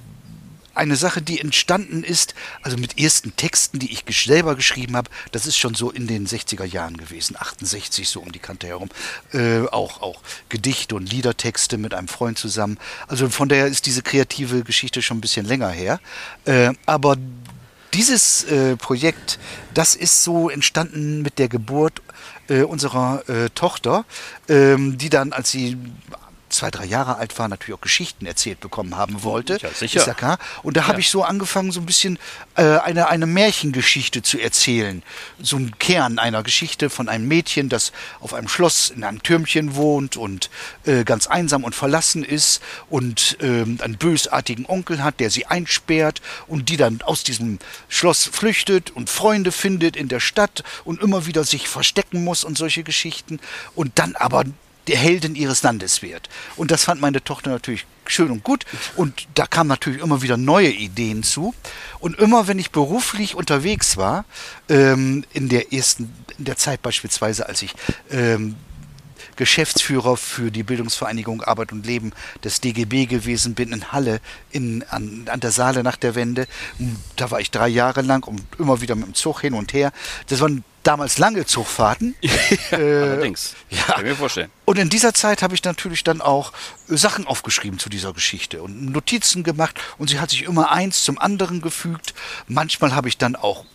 eine Sache, die entstanden ist, also mit ersten Texten, die ich selber geschrieben habe, das ist schon so in den 60er Jahren gewesen, 68 so um die Kante herum, äh, auch, auch Gedichte und Liedertexte mit einem Freund zusammen. Also von daher ist diese kreative Geschichte schon ein bisschen länger her. Äh, aber dieses äh, Projekt, das ist so entstanden mit der Geburt äh, unserer äh, Tochter, ähm, die dann, als sie zwei, drei Jahre alt war, natürlich auch Geschichten erzählt bekommen haben wollte. Ja, sicher. Ist ja klar. Und da ja. habe ich so angefangen, so ein bisschen äh, eine, eine Märchengeschichte zu erzählen. So ein Kern einer Geschichte von einem Mädchen, das auf einem Schloss in einem Türmchen wohnt und äh, ganz einsam und verlassen ist und äh, einen bösartigen Onkel hat, der sie einsperrt und die dann aus diesem Schloss flüchtet und Freunde findet in der Stadt und immer wieder sich verstecken muss und solche Geschichten und dann aber der Heldin ihres Landes wird. Und das fand meine Tochter natürlich schön und gut. Und da kamen natürlich immer wieder neue Ideen zu. Und immer, wenn ich beruflich unterwegs war, ähm, in der ersten, in der Zeit beispielsweise, als ich ähm, Geschäftsführer für die Bildungsvereinigung Arbeit und Leben des DGB gewesen bin in Halle in, an, an der Saale nach der Wende. Da war ich drei Jahre lang und immer wieder mit dem Zug hin und her. Das waren damals lange Zugfahrten. ja, äh, allerdings. Ja. Kann ich mir vorstellen. Und in dieser Zeit habe ich natürlich dann auch äh, Sachen aufgeschrieben zu dieser Geschichte und Notizen gemacht und sie hat sich immer eins zum anderen gefügt. Manchmal habe ich dann auch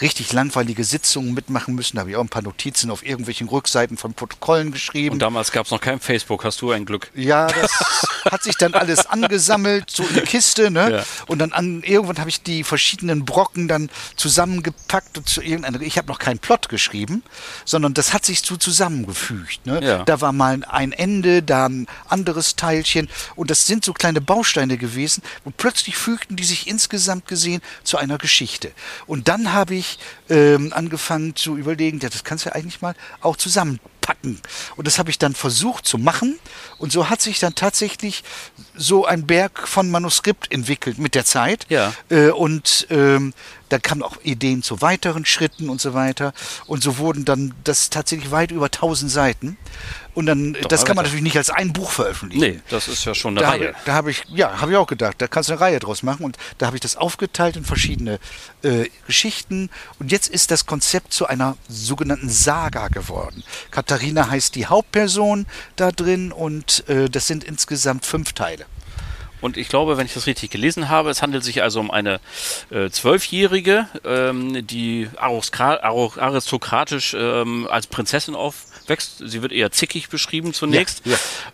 richtig langweilige Sitzungen mitmachen müssen. Da habe ich auch ein paar Notizen auf irgendwelchen Rückseiten von Protokollen geschrieben. Und damals gab es noch kein Facebook, hast du ein Glück. Ja, das hat sich dann alles angesammelt, so in eine Kiste, ne? Ja. Und dann an, irgendwann habe ich die verschiedenen Brocken dann zusammengepackt und zu irgendeiner. Ich habe noch keinen Plot geschrieben, sondern das hat sich so zusammengefügt. Ne? Ja. Da war mal ein Ende, da ein anderes Teilchen. Und das sind so kleine Bausteine gewesen. Und plötzlich fügten die sich insgesamt gesehen zu einer Geschichte. Und dann habe ich ich ähm, angefangen zu überlegen, ja, das kannst du ja eigentlich mal auch zusammenpacken. Und das habe ich dann versucht zu machen. Und so hat sich dann tatsächlich so ein Berg von Manuskript entwickelt mit der Zeit. Ja. Äh, und ähm, da kamen auch Ideen zu weiteren Schritten und so weiter. Und so wurden dann das tatsächlich weit über 1000 Seiten. Und dann, Doch, das kann man natürlich nicht als ein Buch veröffentlichen. Nee, das ist ja schon eine da Reihe. Da habe ich, ja, habe ich auch gedacht, da kannst du eine Reihe draus machen. Und da habe ich das aufgeteilt in verschiedene äh, Geschichten. Und jetzt ist das Konzept zu einer sogenannten Saga geworden. Katharina heißt die Hauptperson da drin und äh, das sind insgesamt fünf Teile. Und ich glaube, wenn ich das richtig gelesen habe, es handelt sich also um eine äh, Zwölfjährige, ähm, die aristokratisch ähm, als Prinzessin aufwächst. Sie wird eher zickig beschrieben zunächst. Ja,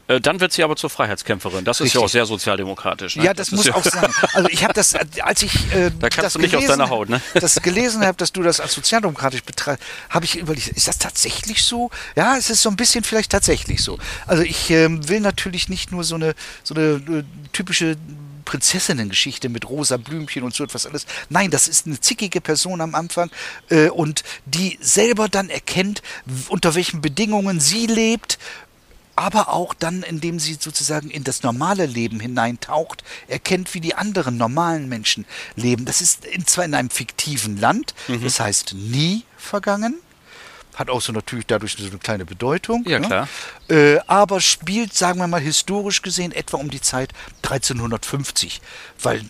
ja. Äh, dann wird sie aber zur Freiheitskämpferin. Das richtig. ist ja auch sehr sozialdemokratisch. Ne? Ja, das, das muss ja auch sein. Also ich habe das, als ich äh, da das gelesen, Haut, ne? das gelesen habe, dass du das als sozialdemokratisch betreibst, habe ich überlegt, ist das tatsächlich so? Ja, es ist so ein bisschen vielleicht tatsächlich so. Also ich ähm, will natürlich nicht nur so eine, so eine äh, typische Prinzessinnengeschichte mit rosa Blümchen und so etwas alles. Nein, das ist eine zickige Person am Anfang äh, und die selber dann erkennt, unter welchen Bedingungen sie lebt, aber auch dann, indem sie sozusagen in das normale Leben hineintaucht, erkennt, wie die anderen normalen Menschen leben. Das ist zwar in einem fiktiven Land, mhm. das heißt nie vergangen, hat auch so natürlich dadurch so eine kleine Bedeutung. Ja, ne? klar. Äh, aber spielt, sagen wir mal, historisch gesehen etwa um die Zeit 1350. Weil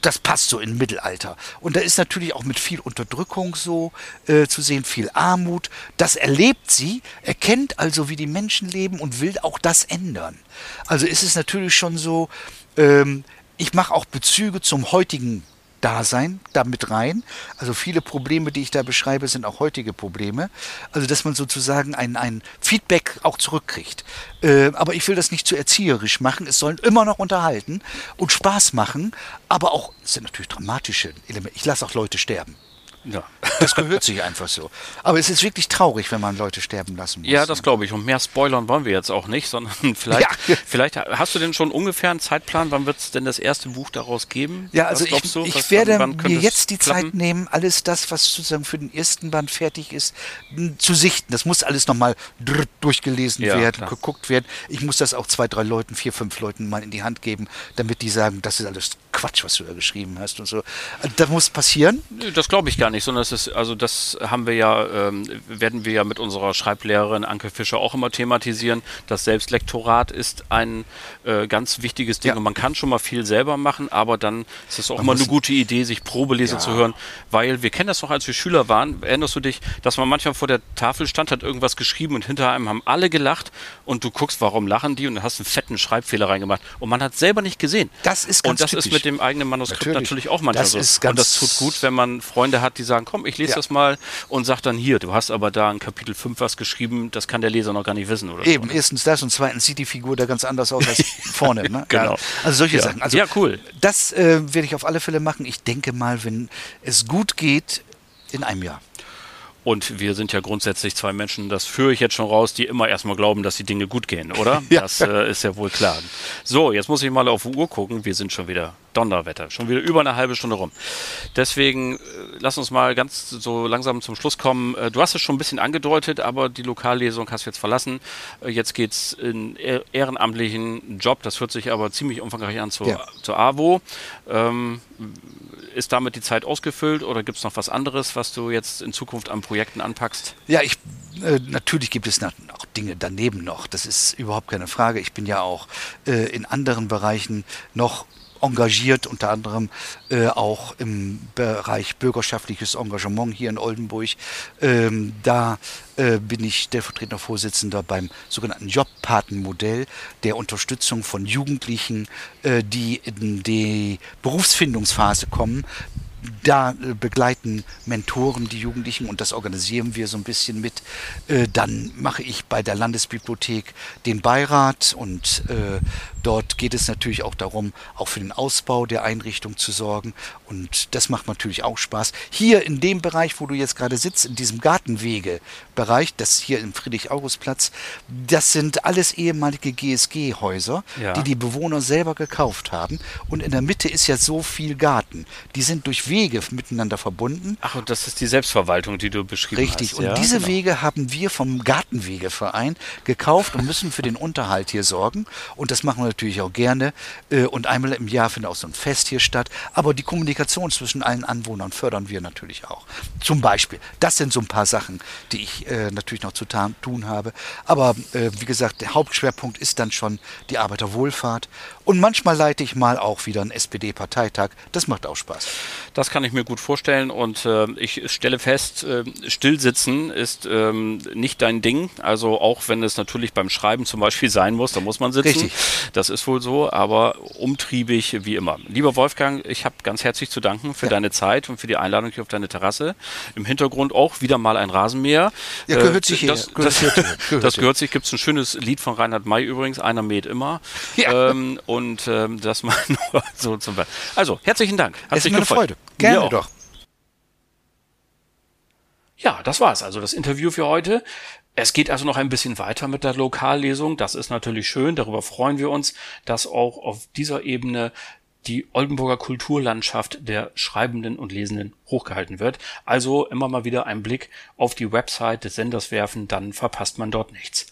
das passt so in Mittelalter. Und da ist natürlich auch mit viel Unterdrückung so äh, zu sehen, viel Armut. Das erlebt sie, erkennt also, wie die Menschen leben und will auch das ändern. Also ist es natürlich schon so, ähm, ich mache auch Bezüge zum heutigen Dasein damit rein. Also viele Probleme, die ich da beschreibe, sind auch heutige Probleme. Also dass man sozusagen ein, ein Feedback auch zurückkriegt. Äh, aber ich will das nicht zu erzieherisch machen. Es sollen immer noch unterhalten und Spaß machen, aber auch, es sind natürlich dramatische Elemente. Ich lasse auch Leute sterben. Ja. Das gehört sich einfach so. Aber es ist wirklich traurig, wenn man Leute sterben lassen muss. Ja, das glaube ich. Und mehr spoilern wollen wir jetzt auch nicht, sondern vielleicht, ja. vielleicht hast du denn schon ungefähr einen Zeitplan, wann wird es denn das erste Buch daraus geben? Ja, also ich, du, ich werde mir jetzt die klappen? Zeit nehmen, alles das, was sozusagen für den ersten Band fertig ist, zu sichten. Das muss alles nochmal durchgelesen ja, werden, klar. geguckt werden. Ich muss das auch zwei, drei Leuten, vier, fünf Leuten mal in die Hand geben, damit die sagen, das ist alles Quatsch, was du da geschrieben hast und so. Das muss passieren. Das glaube ich gar nicht, sondern es ist, also das haben wir ja, ähm, werden wir ja mit unserer Schreiblehrerin Anke Fischer auch immer thematisieren. Das Selbstlektorat ist ein äh, ganz wichtiges Ding ja. und man kann schon mal viel selber machen, aber dann ist es auch man immer eine gute Idee, sich Probelese ja. zu hören, weil wir kennen das noch, als wir Schüler waren. Erinnerst du dich, dass man manchmal vor der Tafel stand, hat irgendwas geschrieben und hinter einem haben alle gelacht und du guckst, warum lachen die und du hast einen fetten Schreibfehler reingemacht und man hat selber nicht gesehen. Das ist ganz Und das typisch. ist mit dem eigenen Manuskript natürlich, natürlich auch manchmal das so. Ist ganz und das tut gut, wenn man Freunde hat, die sagen, komm, ich lese ja. das mal und sag dann hier, du hast aber da in Kapitel 5 was geschrieben, das kann der Leser noch gar nicht wissen, oder? Eben, so, ne? erstens das und zweitens sieht die Figur da ganz anders aus als vorne. Ne? genau. Ja, also solche ja. Sachen. Also ja, cool. Das äh, werde ich auf alle Fälle machen. Ich denke mal, wenn es gut geht, in einem Jahr. Und wir sind ja grundsätzlich zwei Menschen, das führe ich jetzt schon raus, die immer erstmal glauben, dass die Dinge gut gehen, oder? ja. Das äh, ist ja wohl klar. So, jetzt muss ich mal auf die Uhr gucken. Wir sind schon wieder Donnerwetter, schon wieder über eine halbe Stunde rum. Deswegen äh, lass uns mal ganz so langsam zum Schluss kommen. Äh, du hast es schon ein bisschen angedeutet, aber die Lokallesung hast du jetzt verlassen. Äh, jetzt geht's in ehrenamtlichen Job. Das hört sich aber ziemlich umfangreich an zur, ja. zur AWO. Ähm, ist damit die Zeit ausgefüllt oder gibt es noch was anderes, was du jetzt in Zukunft an Projekten anpackst? Ja, ich äh, natürlich gibt es auch Dinge daneben noch. Das ist überhaupt keine Frage. Ich bin ja auch äh, in anderen Bereichen noch engagiert, unter anderem äh, auch im Bereich bürgerschaftliches Engagement hier in Oldenburg. Ähm, da äh, bin ich stellvertretender Vorsitzender beim sogenannten Jobpatenmodell der Unterstützung von Jugendlichen, äh, die in die Berufsfindungsphase kommen da äh, begleiten Mentoren die Jugendlichen und das organisieren wir so ein bisschen mit. Äh, dann mache ich bei der Landesbibliothek den Beirat und äh, dort geht es natürlich auch darum, auch für den Ausbau der Einrichtung zu sorgen und das macht natürlich auch Spaß. Hier in dem Bereich, wo du jetzt gerade sitzt, in diesem Gartenwege-Bereich, das hier im Friedrich-August-Platz, das sind alles ehemalige GSG-Häuser, ja. die die Bewohner selber gekauft haben und in der Mitte ist ja so viel Garten. Die sind durch Wege miteinander verbunden. Ach, und das ist die Selbstverwaltung, die du beschrieben Richtig. hast. Richtig, und ja, diese genau. Wege haben wir vom Gartenwegeverein gekauft und müssen für den Unterhalt hier sorgen. Und das machen wir natürlich auch gerne. Äh, und einmal im Jahr findet auch so ein Fest hier statt. Aber die Kommunikation zwischen allen Anwohnern fördern wir natürlich auch. Zum Beispiel. Das sind so ein paar Sachen, die ich äh, natürlich noch zu tun habe. Aber äh, wie gesagt, der Hauptschwerpunkt ist dann schon die Arbeiterwohlfahrt. Und manchmal leite ich mal auch wieder einen SPD-Parteitag. Das macht auch Spaß. Das kann ich mir gut vorstellen und äh, ich stelle fest, äh, Stillsitzen ist ähm, nicht dein Ding. Also auch wenn es natürlich beim Schreiben zum Beispiel sein muss, da muss man sitzen. Richtig. Das ist wohl so, aber umtriebig wie immer. Lieber Wolfgang, ich habe ganz herzlich zu danken für ja. deine Zeit und für die Einladung hier auf deine Terrasse. Im Hintergrund auch wieder mal ein Rasenmäher. Ja, gehört sich äh, das, hier. Das, das, gehört, das gehört sich. Gibt es ein schönes Lied von Reinhard May übrigens, einer mäht immer. Ja. Ähm, und ähm, das mal nur so zum Also, herzlichen Dank. Hat es ist mir eine Freude. Gerne doch. Ja, das war's. Also das Interview für heute. Es geht also noch ein bisschen weiter mit der Lokallesung. Das ist natürlich schön. Darüber freuen wir uns, dass auch auf dieser Ebene die Oldenburger Kulturlandschaft der Schreibenden und Lesenden hochgehalten wird. Also immer mal wieder ein Blick auf die Website des Senders werfen, dann verpasst man dort nichts.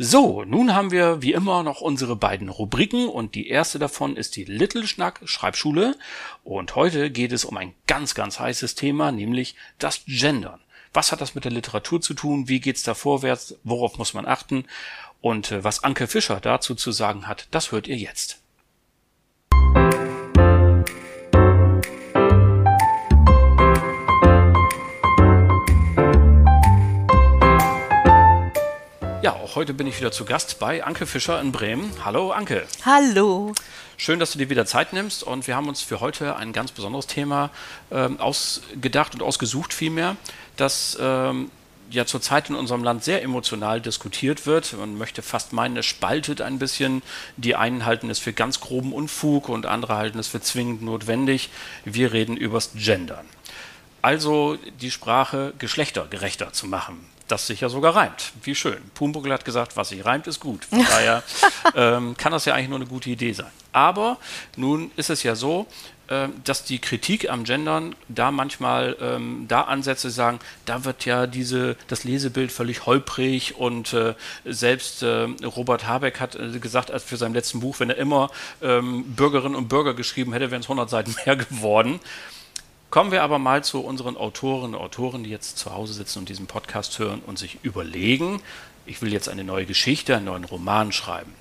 So, nun haben wir wie immer noch unsere beiden Rubriken und die erste davon ist die Little Schnack Schreibschule und heute geht es um ein ganz, ganz heißes Thema, nämlich das Gendern. Was hat das mit der Literatur zu tun? Wie geht's da vorwärts? Worauf muss man achten? Und äh, was Anke Fischer dazu zu sagen hat, das hört ihr jetzt. Heute bin ich wieder zu Gast bei Anke Fischer in Bremen. Hallo Anke. Hallo. Schön, dass du dir wieder Zeit nimmst und wir haben uns für heute ein ganz besonderes Thema ähm, ausgedacht und ausgesucht vielmehr, das ähm, ja zurzeit in unserem Land sehr emotional diskutiert wird. Man möchte fast meinen, es spaltet ein bisschen. Die einen halten es für ganz groben Unfug und andere halten es für zwingend notwendig. Wir reden übers Gendern. Also die Sprache geschlechtergerechter zu machen. Das sich ja sogar reimt. Wie schön. Pumbuckel hat gesagt, was sich reimt, ist gut. Von daher ähm, kann das ja eigentlich nur eine gute Idee sein. Aber nun ist es ja so, ähm, dass die Kritik am Gendern da manchmal ähm, da Ansätze sagen, da wird ja diese, das Lesebild völlig holprig und äh, selbst äh, Robert Habeck hat äh, gesagt, als für sein letzten Buch, wenn er immer ähm, Bürgerinnen und Bürger geschrieben hätte, wären es 100 Seiten mehr geworden. Kommen wir aber mal zu unseren Autorinnen und Autoren, die jetzt zu Hause sitzen und diesen Podcast hören und sich überlegen, ich will jetzt eine neue Geschichte, einen neuen Roman schreiben.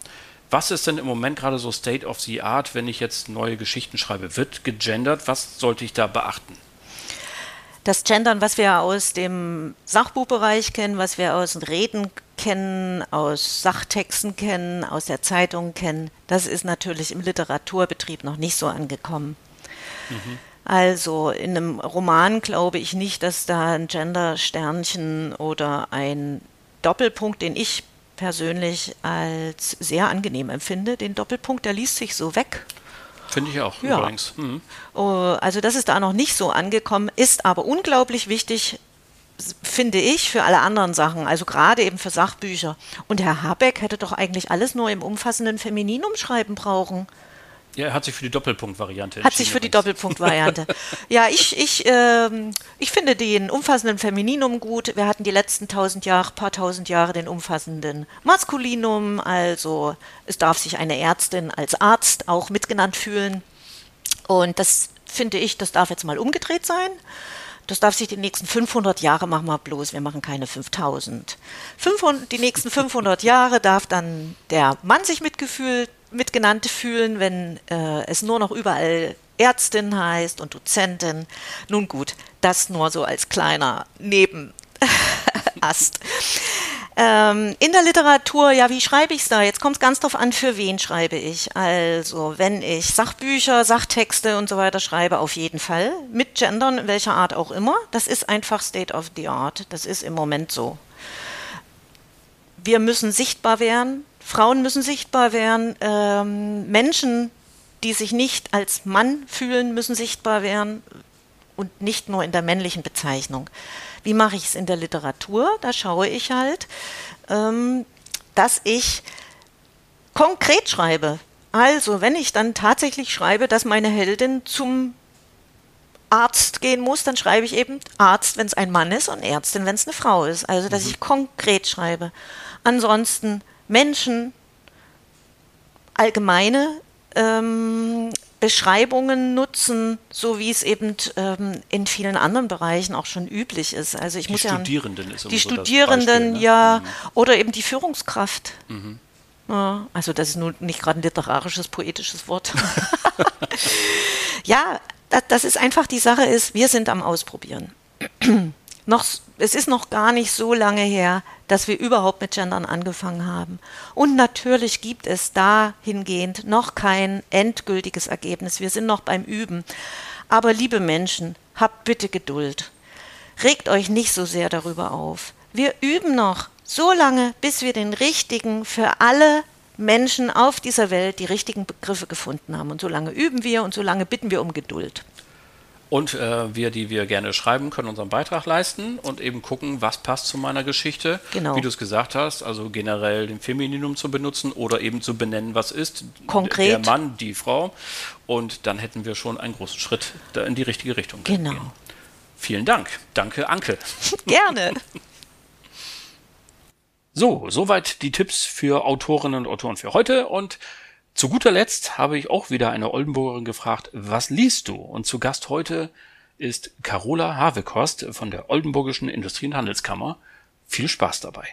Was ist denn im Moment gerade so State of the Art, wenn ich jetzt neue Geschichten schreibe? Wird gegendert? Was sollte ich da beachten? Das Gendern, was wir aus dem Sachbuchbereich kennen, was wir aus Reden kennen, aus Sachtexten kennen, aus der Zeitung kennen, das ist natürlich im Literaturbetrieb noch nicht so angekommen. Mhm. Also in einem Roman glaube ich nicht, dass da ein Gender-Sternchen oder ein Doppelpunkt, den ich persönlich als sehr angenehm empfinde, den Doppelpunkt, der liest sich so weg. Finde ich auch, ja. übrigens. Mhm. Oh, also das ist da noch nicht so angekommen, ist aber unglaublich wichtig, finde ich, für alle anderen Sachen, also gerade eben für Sachbücher. Und Herr Habeck hätte doch eigentlich alles nur im umfassenden Femininum schreiben brauchen. Ja, er hat sich für die Doppelpunktvariante entschieden. Hat sich für die Doppelpunktvariante. ja, ich, ich, ähm, ich finde den umfassenden Femininum gut. Wir hatten die letzten tausend Jahre, paar tausend Jahre den umfassenden Maskulinum. Also es darf sich eine Ärztin als Arzt auch mitgenannt fühlen. Und das finde ich, das darf jetzt mal umgedreht sein. Das darf sich die nächsten 500 Jahre machen wir bloß, wir machen keine 5000. 500, die nächsten 500 Jahre darf dann der Mann sich mitgefühlt mitgenannt fühlen, wenn äh, es nur noch überall Ärztin heißt und Dozentin. Nun gut, das nur so als kleiner Nebenast. ähm, in der Literatur, ja, wie schreibe ich es da? Jetzt kommt es ganz drauf an, für wen schreibe ich. Also, wenn ich Sachbücher, Sachtexte und so weiter schreibe, auf jeden Fall. Mit Gendern, welcher Art auch immer. Das ist einfach State of the Art. Das ist im Moment so. Wir müssen sichtbar werden. Frauen müssen sichtbar werden, ähm, Menschen, die sich nicht als Mann fühlen, müssen sichtbar werden und nicht nur in der männlichen Bezeichnung. Wie mache ich es in der Literatur? Da schaue ich halt, ähm, dass ich konkret schreibe. Also, wenn ich dann tatsächlich schreibe, dass meine Heldin zum Arzt gehen muss, dann schreibe ich eben Arzt, wenn es ein Mann ist und Ärztin, wenn es eine Frau ist. Also, dass mhm. ich konkret schreibe. Ansonsten Menschen allgemeine ähm, Beschreibungen nutzen, so wie es eben ähm, in vielen anderen Bereichen auch schon üblich ist. Also ich die muss Studierenden ja, ist die so Studierenden, Beispiel, ne? ja, mhm. oder eben die Führungskraft. Mhm. Ja, also das ist nun nicht gerade ein literarisches, poetisches Wort. ja, das, das ist einfach die Sache ist, wir sind am Ausprobieren. noch, es ist noch gar nicht so lange her, dass wir überhaupt mit Gendern angefangen haben. Und natürlich gibt es dahingehend noch kein endgültiges Ergebnis. Wir sind noch beim Üben. Aber liebe Menschen, habt bitte Geduld. Regt euch nicht so sehr darüber auf. Wir üben noch so lange, bis wir den richtigen für alle Menschen auf dieser Welt die richtigen Begriffe gefunden haben. Und so lange üben wir und so lange bitten wir um Geduld. Und äh, wir, die wir gerne schreiben, können unseren Beitrag leisten und eben gucken, was passt zu meiner Geschichte. Genau. Wie du es gesagt hast, also generell den Femininum zu benutzen oder eben zu benennen, was ist Konkret. der Mann, die Frau. Und dann hätten wir schon einen großen Schritt in die richtige Richtung genau. gehen. Vielen Dank. Danke, Anke. Gerne. so, soweit die Tipps für Autorinnen und Autoren für heute und zu guter Letzt habe ich auch wieder eine Oldenburgerin gefragt, was liest du? Und zu Gast heute ist Carola Havekost von der Oldenburgischen Industrie- und Handelskammer. Viel Spaß dabei.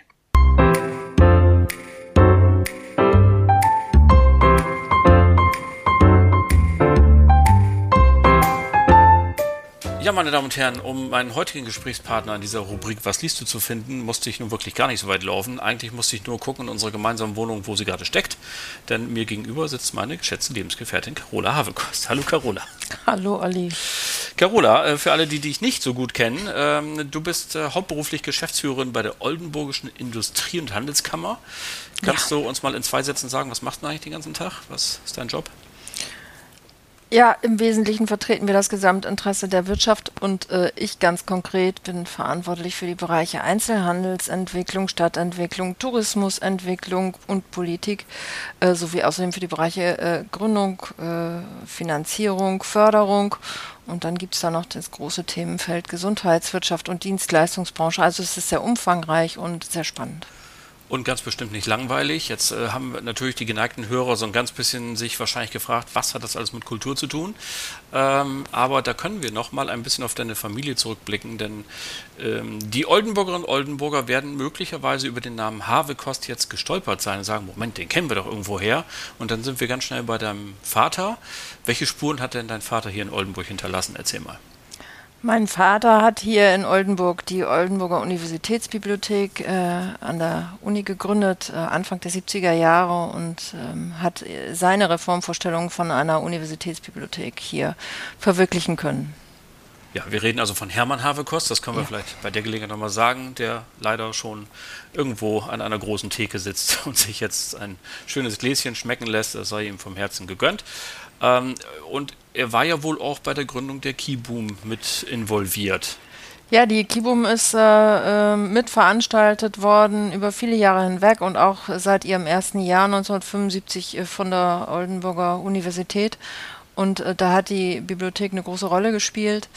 Ja, meine Damen und Herren, um meinen heutigen Gesprächspartner in dieser Rubrik Was liest du zu finden, musste ich nun wirklich gar nicht so weit laufen. Eigentlich musste ich nur gucken in unserer gemeinsamen Wohnung, wo sie gerade steckt. Denn mir gegenüber sitzt meine geschätzte Lebensgefährtin Carola Havelkost. Hallo Carola. Hallo Olli. Carola, äh, für alle, die dich nicht so gut kennen, ähm, du bist äh, hauptberuflich Geschäftsführerin bei der Oldenburgischen Industrie- und Handelskammer. Kannst ja. du uns mal in zwei Sätzen sagen, was machst du eigentlich den ganzen Tag? Was ist dein Job? Ja, im Wesentlichen vertreten wir das Gesamtinteresse der Wirtschaft und äh, ich ganz konkret bin verantwortlich für die Bereiche Einzelhandelsentwicklung, Stadtentwicklung, Tourismusentwicklung und Politik äh, sowie außerdem für die Bereiche äh, Gründung, äh, Finanzierung, Förderung und dann gibt es da noch das große Themenfeld Gesundheitswirtschaft und Dienstleistungsbranche. Also es ist sehr umfangreich und sehr spannend. Und ganz bestimmt nicht langweilig. Jetzt äh, haben natürlich die geneigten Hörer so ein ganz bisschen sich wahrscheinlich gefragt, was hat das alles mit Kultur zu tun? Ähm, aber da können wir noch mal ein bisschen auf deine Familie zurückblicken, denn ähm, die Oldenburgerinnen und Oldenburger werden möglicherweise über den Namen Havekost jetzt gestolpert sein und sagen, Moment, den kennen wir doch irgendwo her. Und dann sind wir ganz schnell bei deinem Vater. Welche Spuren hat denn dein Vater hier in Oldenburg hinterlassen? Erzähl mal. Mein Vater hat hier in Oldenburg die Oldenburger Universitätsbibliothek äh, an der Uni gegründet, äh, Anfang der 70er Jahre und ähm, hat seine Reformvorstellungen von einer Universitätsbibliothek hier verwirklichen können. Ja, wir reden also von Hermann Havekost, das können wir ja. vielleicht bei der Gelegenheit nochmal sagen, der leider schon irgendwo an einer großen Theke sitzt und sich jetzt ein schönes Gläschen schmecken lässt, das sei ihm vom Herzen gegönnt. Ähm, und er war ja wohl auch bei der Gründung der Keyboom mit involviert. Ja, die Keyboom ist äh, äh, mitveranstaltet worden über viele Jahre hinweg und auch seit ihrem ersten Jahr 1975 äh, von der Oldenburger Universität. Und äh, da hat die Bibliothek eine große Rolle gespielt.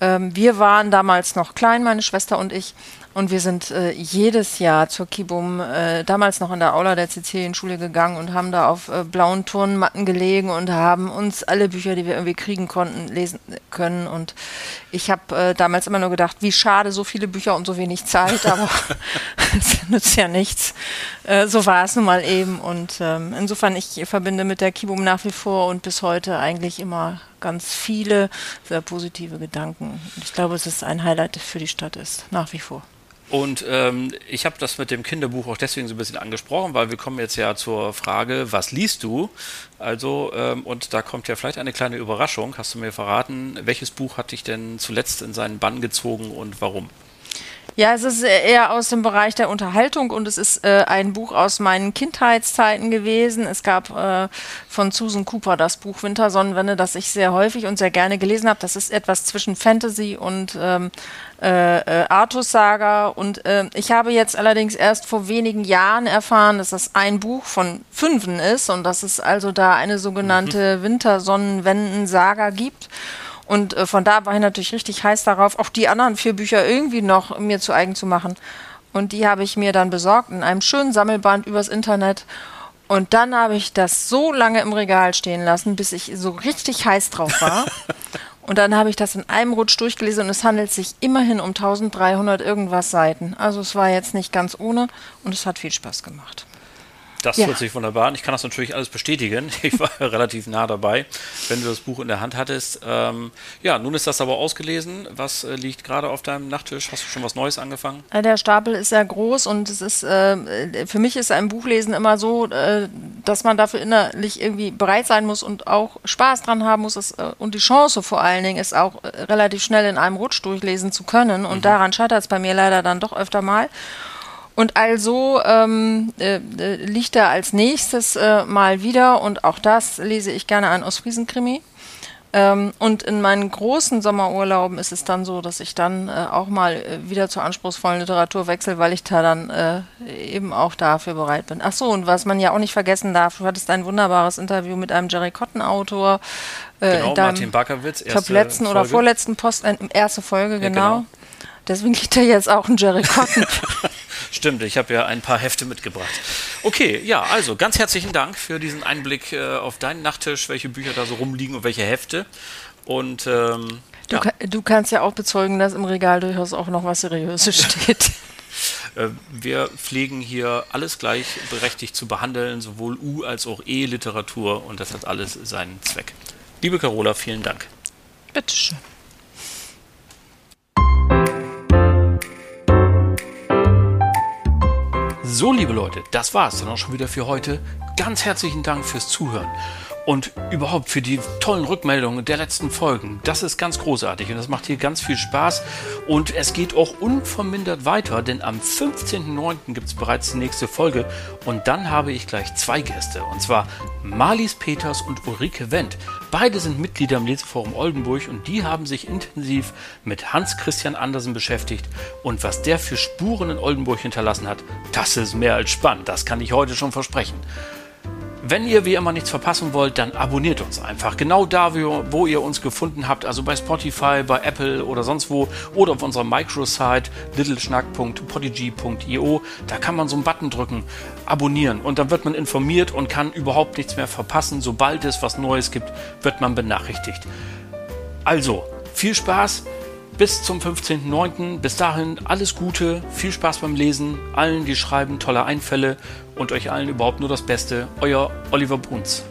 Ähm, wir waren damals noch klein, meine Schwester und ich, und wir sind äh, jedes Jahr zur Kibum, äh, damals noch in der Aula der Sizilienschule gegangen und haben da auf äh, blauen Turnmatten gelegen und haben uns alle Bücher, die wir irgendwie kriegen konnten, lesen können. Und ich habe äh, damals immer nur gedacht, wie schade, so viele Bücher und so wenig Zeit, aber es nützt ja nichts. Äh, so war es nun mal eben. Und ähm, insofern, ich verbinde mit der Kibum nach wie vor und bis heute eigentlich immer ganz viele sehr positive Gedanken. Ich glaube, es ist ein Highlight für die Stadt ist, nach wie vor. Und ähm, ich habe das mit dem Kinderbuch auch deswegen so ein bisschen angesprochen, weil wir kommen jetzt ja zur Frage, was liest du? Also, ähm, und da kommt ja vielleicht eine kleine Überraschung. Hast du mir verraten, welches Buch hat dich denn zuletzt in seinen Bann gezogen und warum? Ja, es ist eher aus dem Bereich der Unterhaltung und es ist äh, ein Buch aus meinen Kindheitszeiten gewesen. Es gab äh, von Susan Cooper das Buch Wintersonnenwende, das ich sehr häufig und sehr gerne gelesen habe. Das ist etwas zwischen Fantasy und ähm, äh, äh, Artus-Saga. Und äh, ich habe jetzt allerdings erst vor wenigen Jahren erfahren, dass das ein Buch von fünfen ist und dass es also da eine sogenannte mhm. Wintersonnenwenden-Saga gibt. Und äh, von da war ich natürlich richtig heiß darauf, auch die anderen vier Bücher irgendwie noch mir zu eigen zu machen. Und die habe ich mir dann besorgt in einem schönen Sammelband übers Internet. Und dann habe ich das so lange im Regal stehen lassen, bis ich so richtig heiß drauf war. und dann habe ich das in einem Rutsch durchgelesen und es handelt sich immerhin um 1300 irgendwas Seiten. Also es war jetzt nicht ganz ohne und es hat viel Spaß gemacht. Das ja. hört sich wunderbar an. Ich kann das natürlich alles bestätigen. Ich war relativ nah dabei, wenn du das Buch in der Hand hattest. Ähm, ja, nun ist das aber ausgelesen. Was äh, liegt gerade auf deinem Nachttisch? Hast du schon was Neues angefangen? Äh, der Stapel ist sehr groß und es ist äh, für mich ist ein Buchlesen immer so, äh, dass man dafür innerlich irgendwie bereit sein muss und auch Spaß dran haben muss. Es, äh, und die Chance vor allen Dingen ist auch äh, relativ schnell in einem Rutsch durchlesen zu können. Und mhm. daran scheitert es bei mir leider dann doch öfter mal. Und also ähm, äh, äh, liegt da als nächstes äh, mal wieder, und auch das lese ich gerne ein Ostfriesen-Krimi. Ähm, und in meinen großen Sommerurlauben ist es dann so, dass ich dann äh, auch mal äh, wieder zur anspruchsvollen Literatur wechsle, weil ich da dann äh, eben auch dafür bereit bin. Ach so, und was man ja auch nicht vergessen darf, du hattest ein wunderbares Interview mit einem Jerry Cotton-Autor. Äh, genau, Martin Bakowitz. Ich glaube, letzten Folge. oder vorletzten Post, äh, erste Folge, genau. Ja, genau. Deswegen liegt da jetzt auch ein Jerry Cotton. Stimmt, ich habe ja ein paar Hefte mitgebracht. Okay, ja, also ganz herzlichen Dank für diesen Einblick äh, auf deinen Nachttisch, welche Bücher da so rumliegen und welche Hefte. Und ähm, du, ja. du kannst ja auch bezeugen, dass im Regal durchaus auch noch was Seriöses steht. Äh, wir pflegen hier alles gleichberechtigt zu behandeln, sowohl U- als auch E-Literatur und das hat alles seinen Zweck. Liebe Carola, vielen Dank. Bitteschön. So, liebe Leute, das war's dann auch schon wieder für heute. Ganz herzlichen Dank fürs Zuhören und überhaupt für die tollen Rückmeldungen der letzten Folgen. Das ist ganz großartig und das macht hier ganz viel Spaß und es geht auch unvermindert weiter, denn am 15.09. gibt es bereits die nächste Folge und dann habe ich gleich zwei Gäste und zwar Marlies Peters und Ulrike Wendt. Beide sind Mitglieder im Leseforum Oldenburg und die haben sich intensiv mit Hans Christian Andersen beschäftigt und was der für Spuren in Oldenburg hinterlassen hat, das ist mehr als spannend, das kann ich heute schon versprechen. Wenn ihr wie immer nichts verpassen wollt, dann abonniert uns einfach. Genau da, wo ihr uns gefunden habt, also bei Spotify, bei Apple oder sonst wo oder auf unserer Microsite littleschnack.podigy.io. Da kann man so einen Button drücken, abonnieren und dann wird man informiert und kann überhaupt nichts mehr verpassen. Sobald es was Neues gibt, wird man benachrichtigt. Also, viel Spaß bis zum 15.09. Bis dahin alles Gute, viel Spaß beim Lesen, allen, die schreiben, tolle Einfälle und euch allen überhaupt nur das Beste. Euer Oliver Bruns.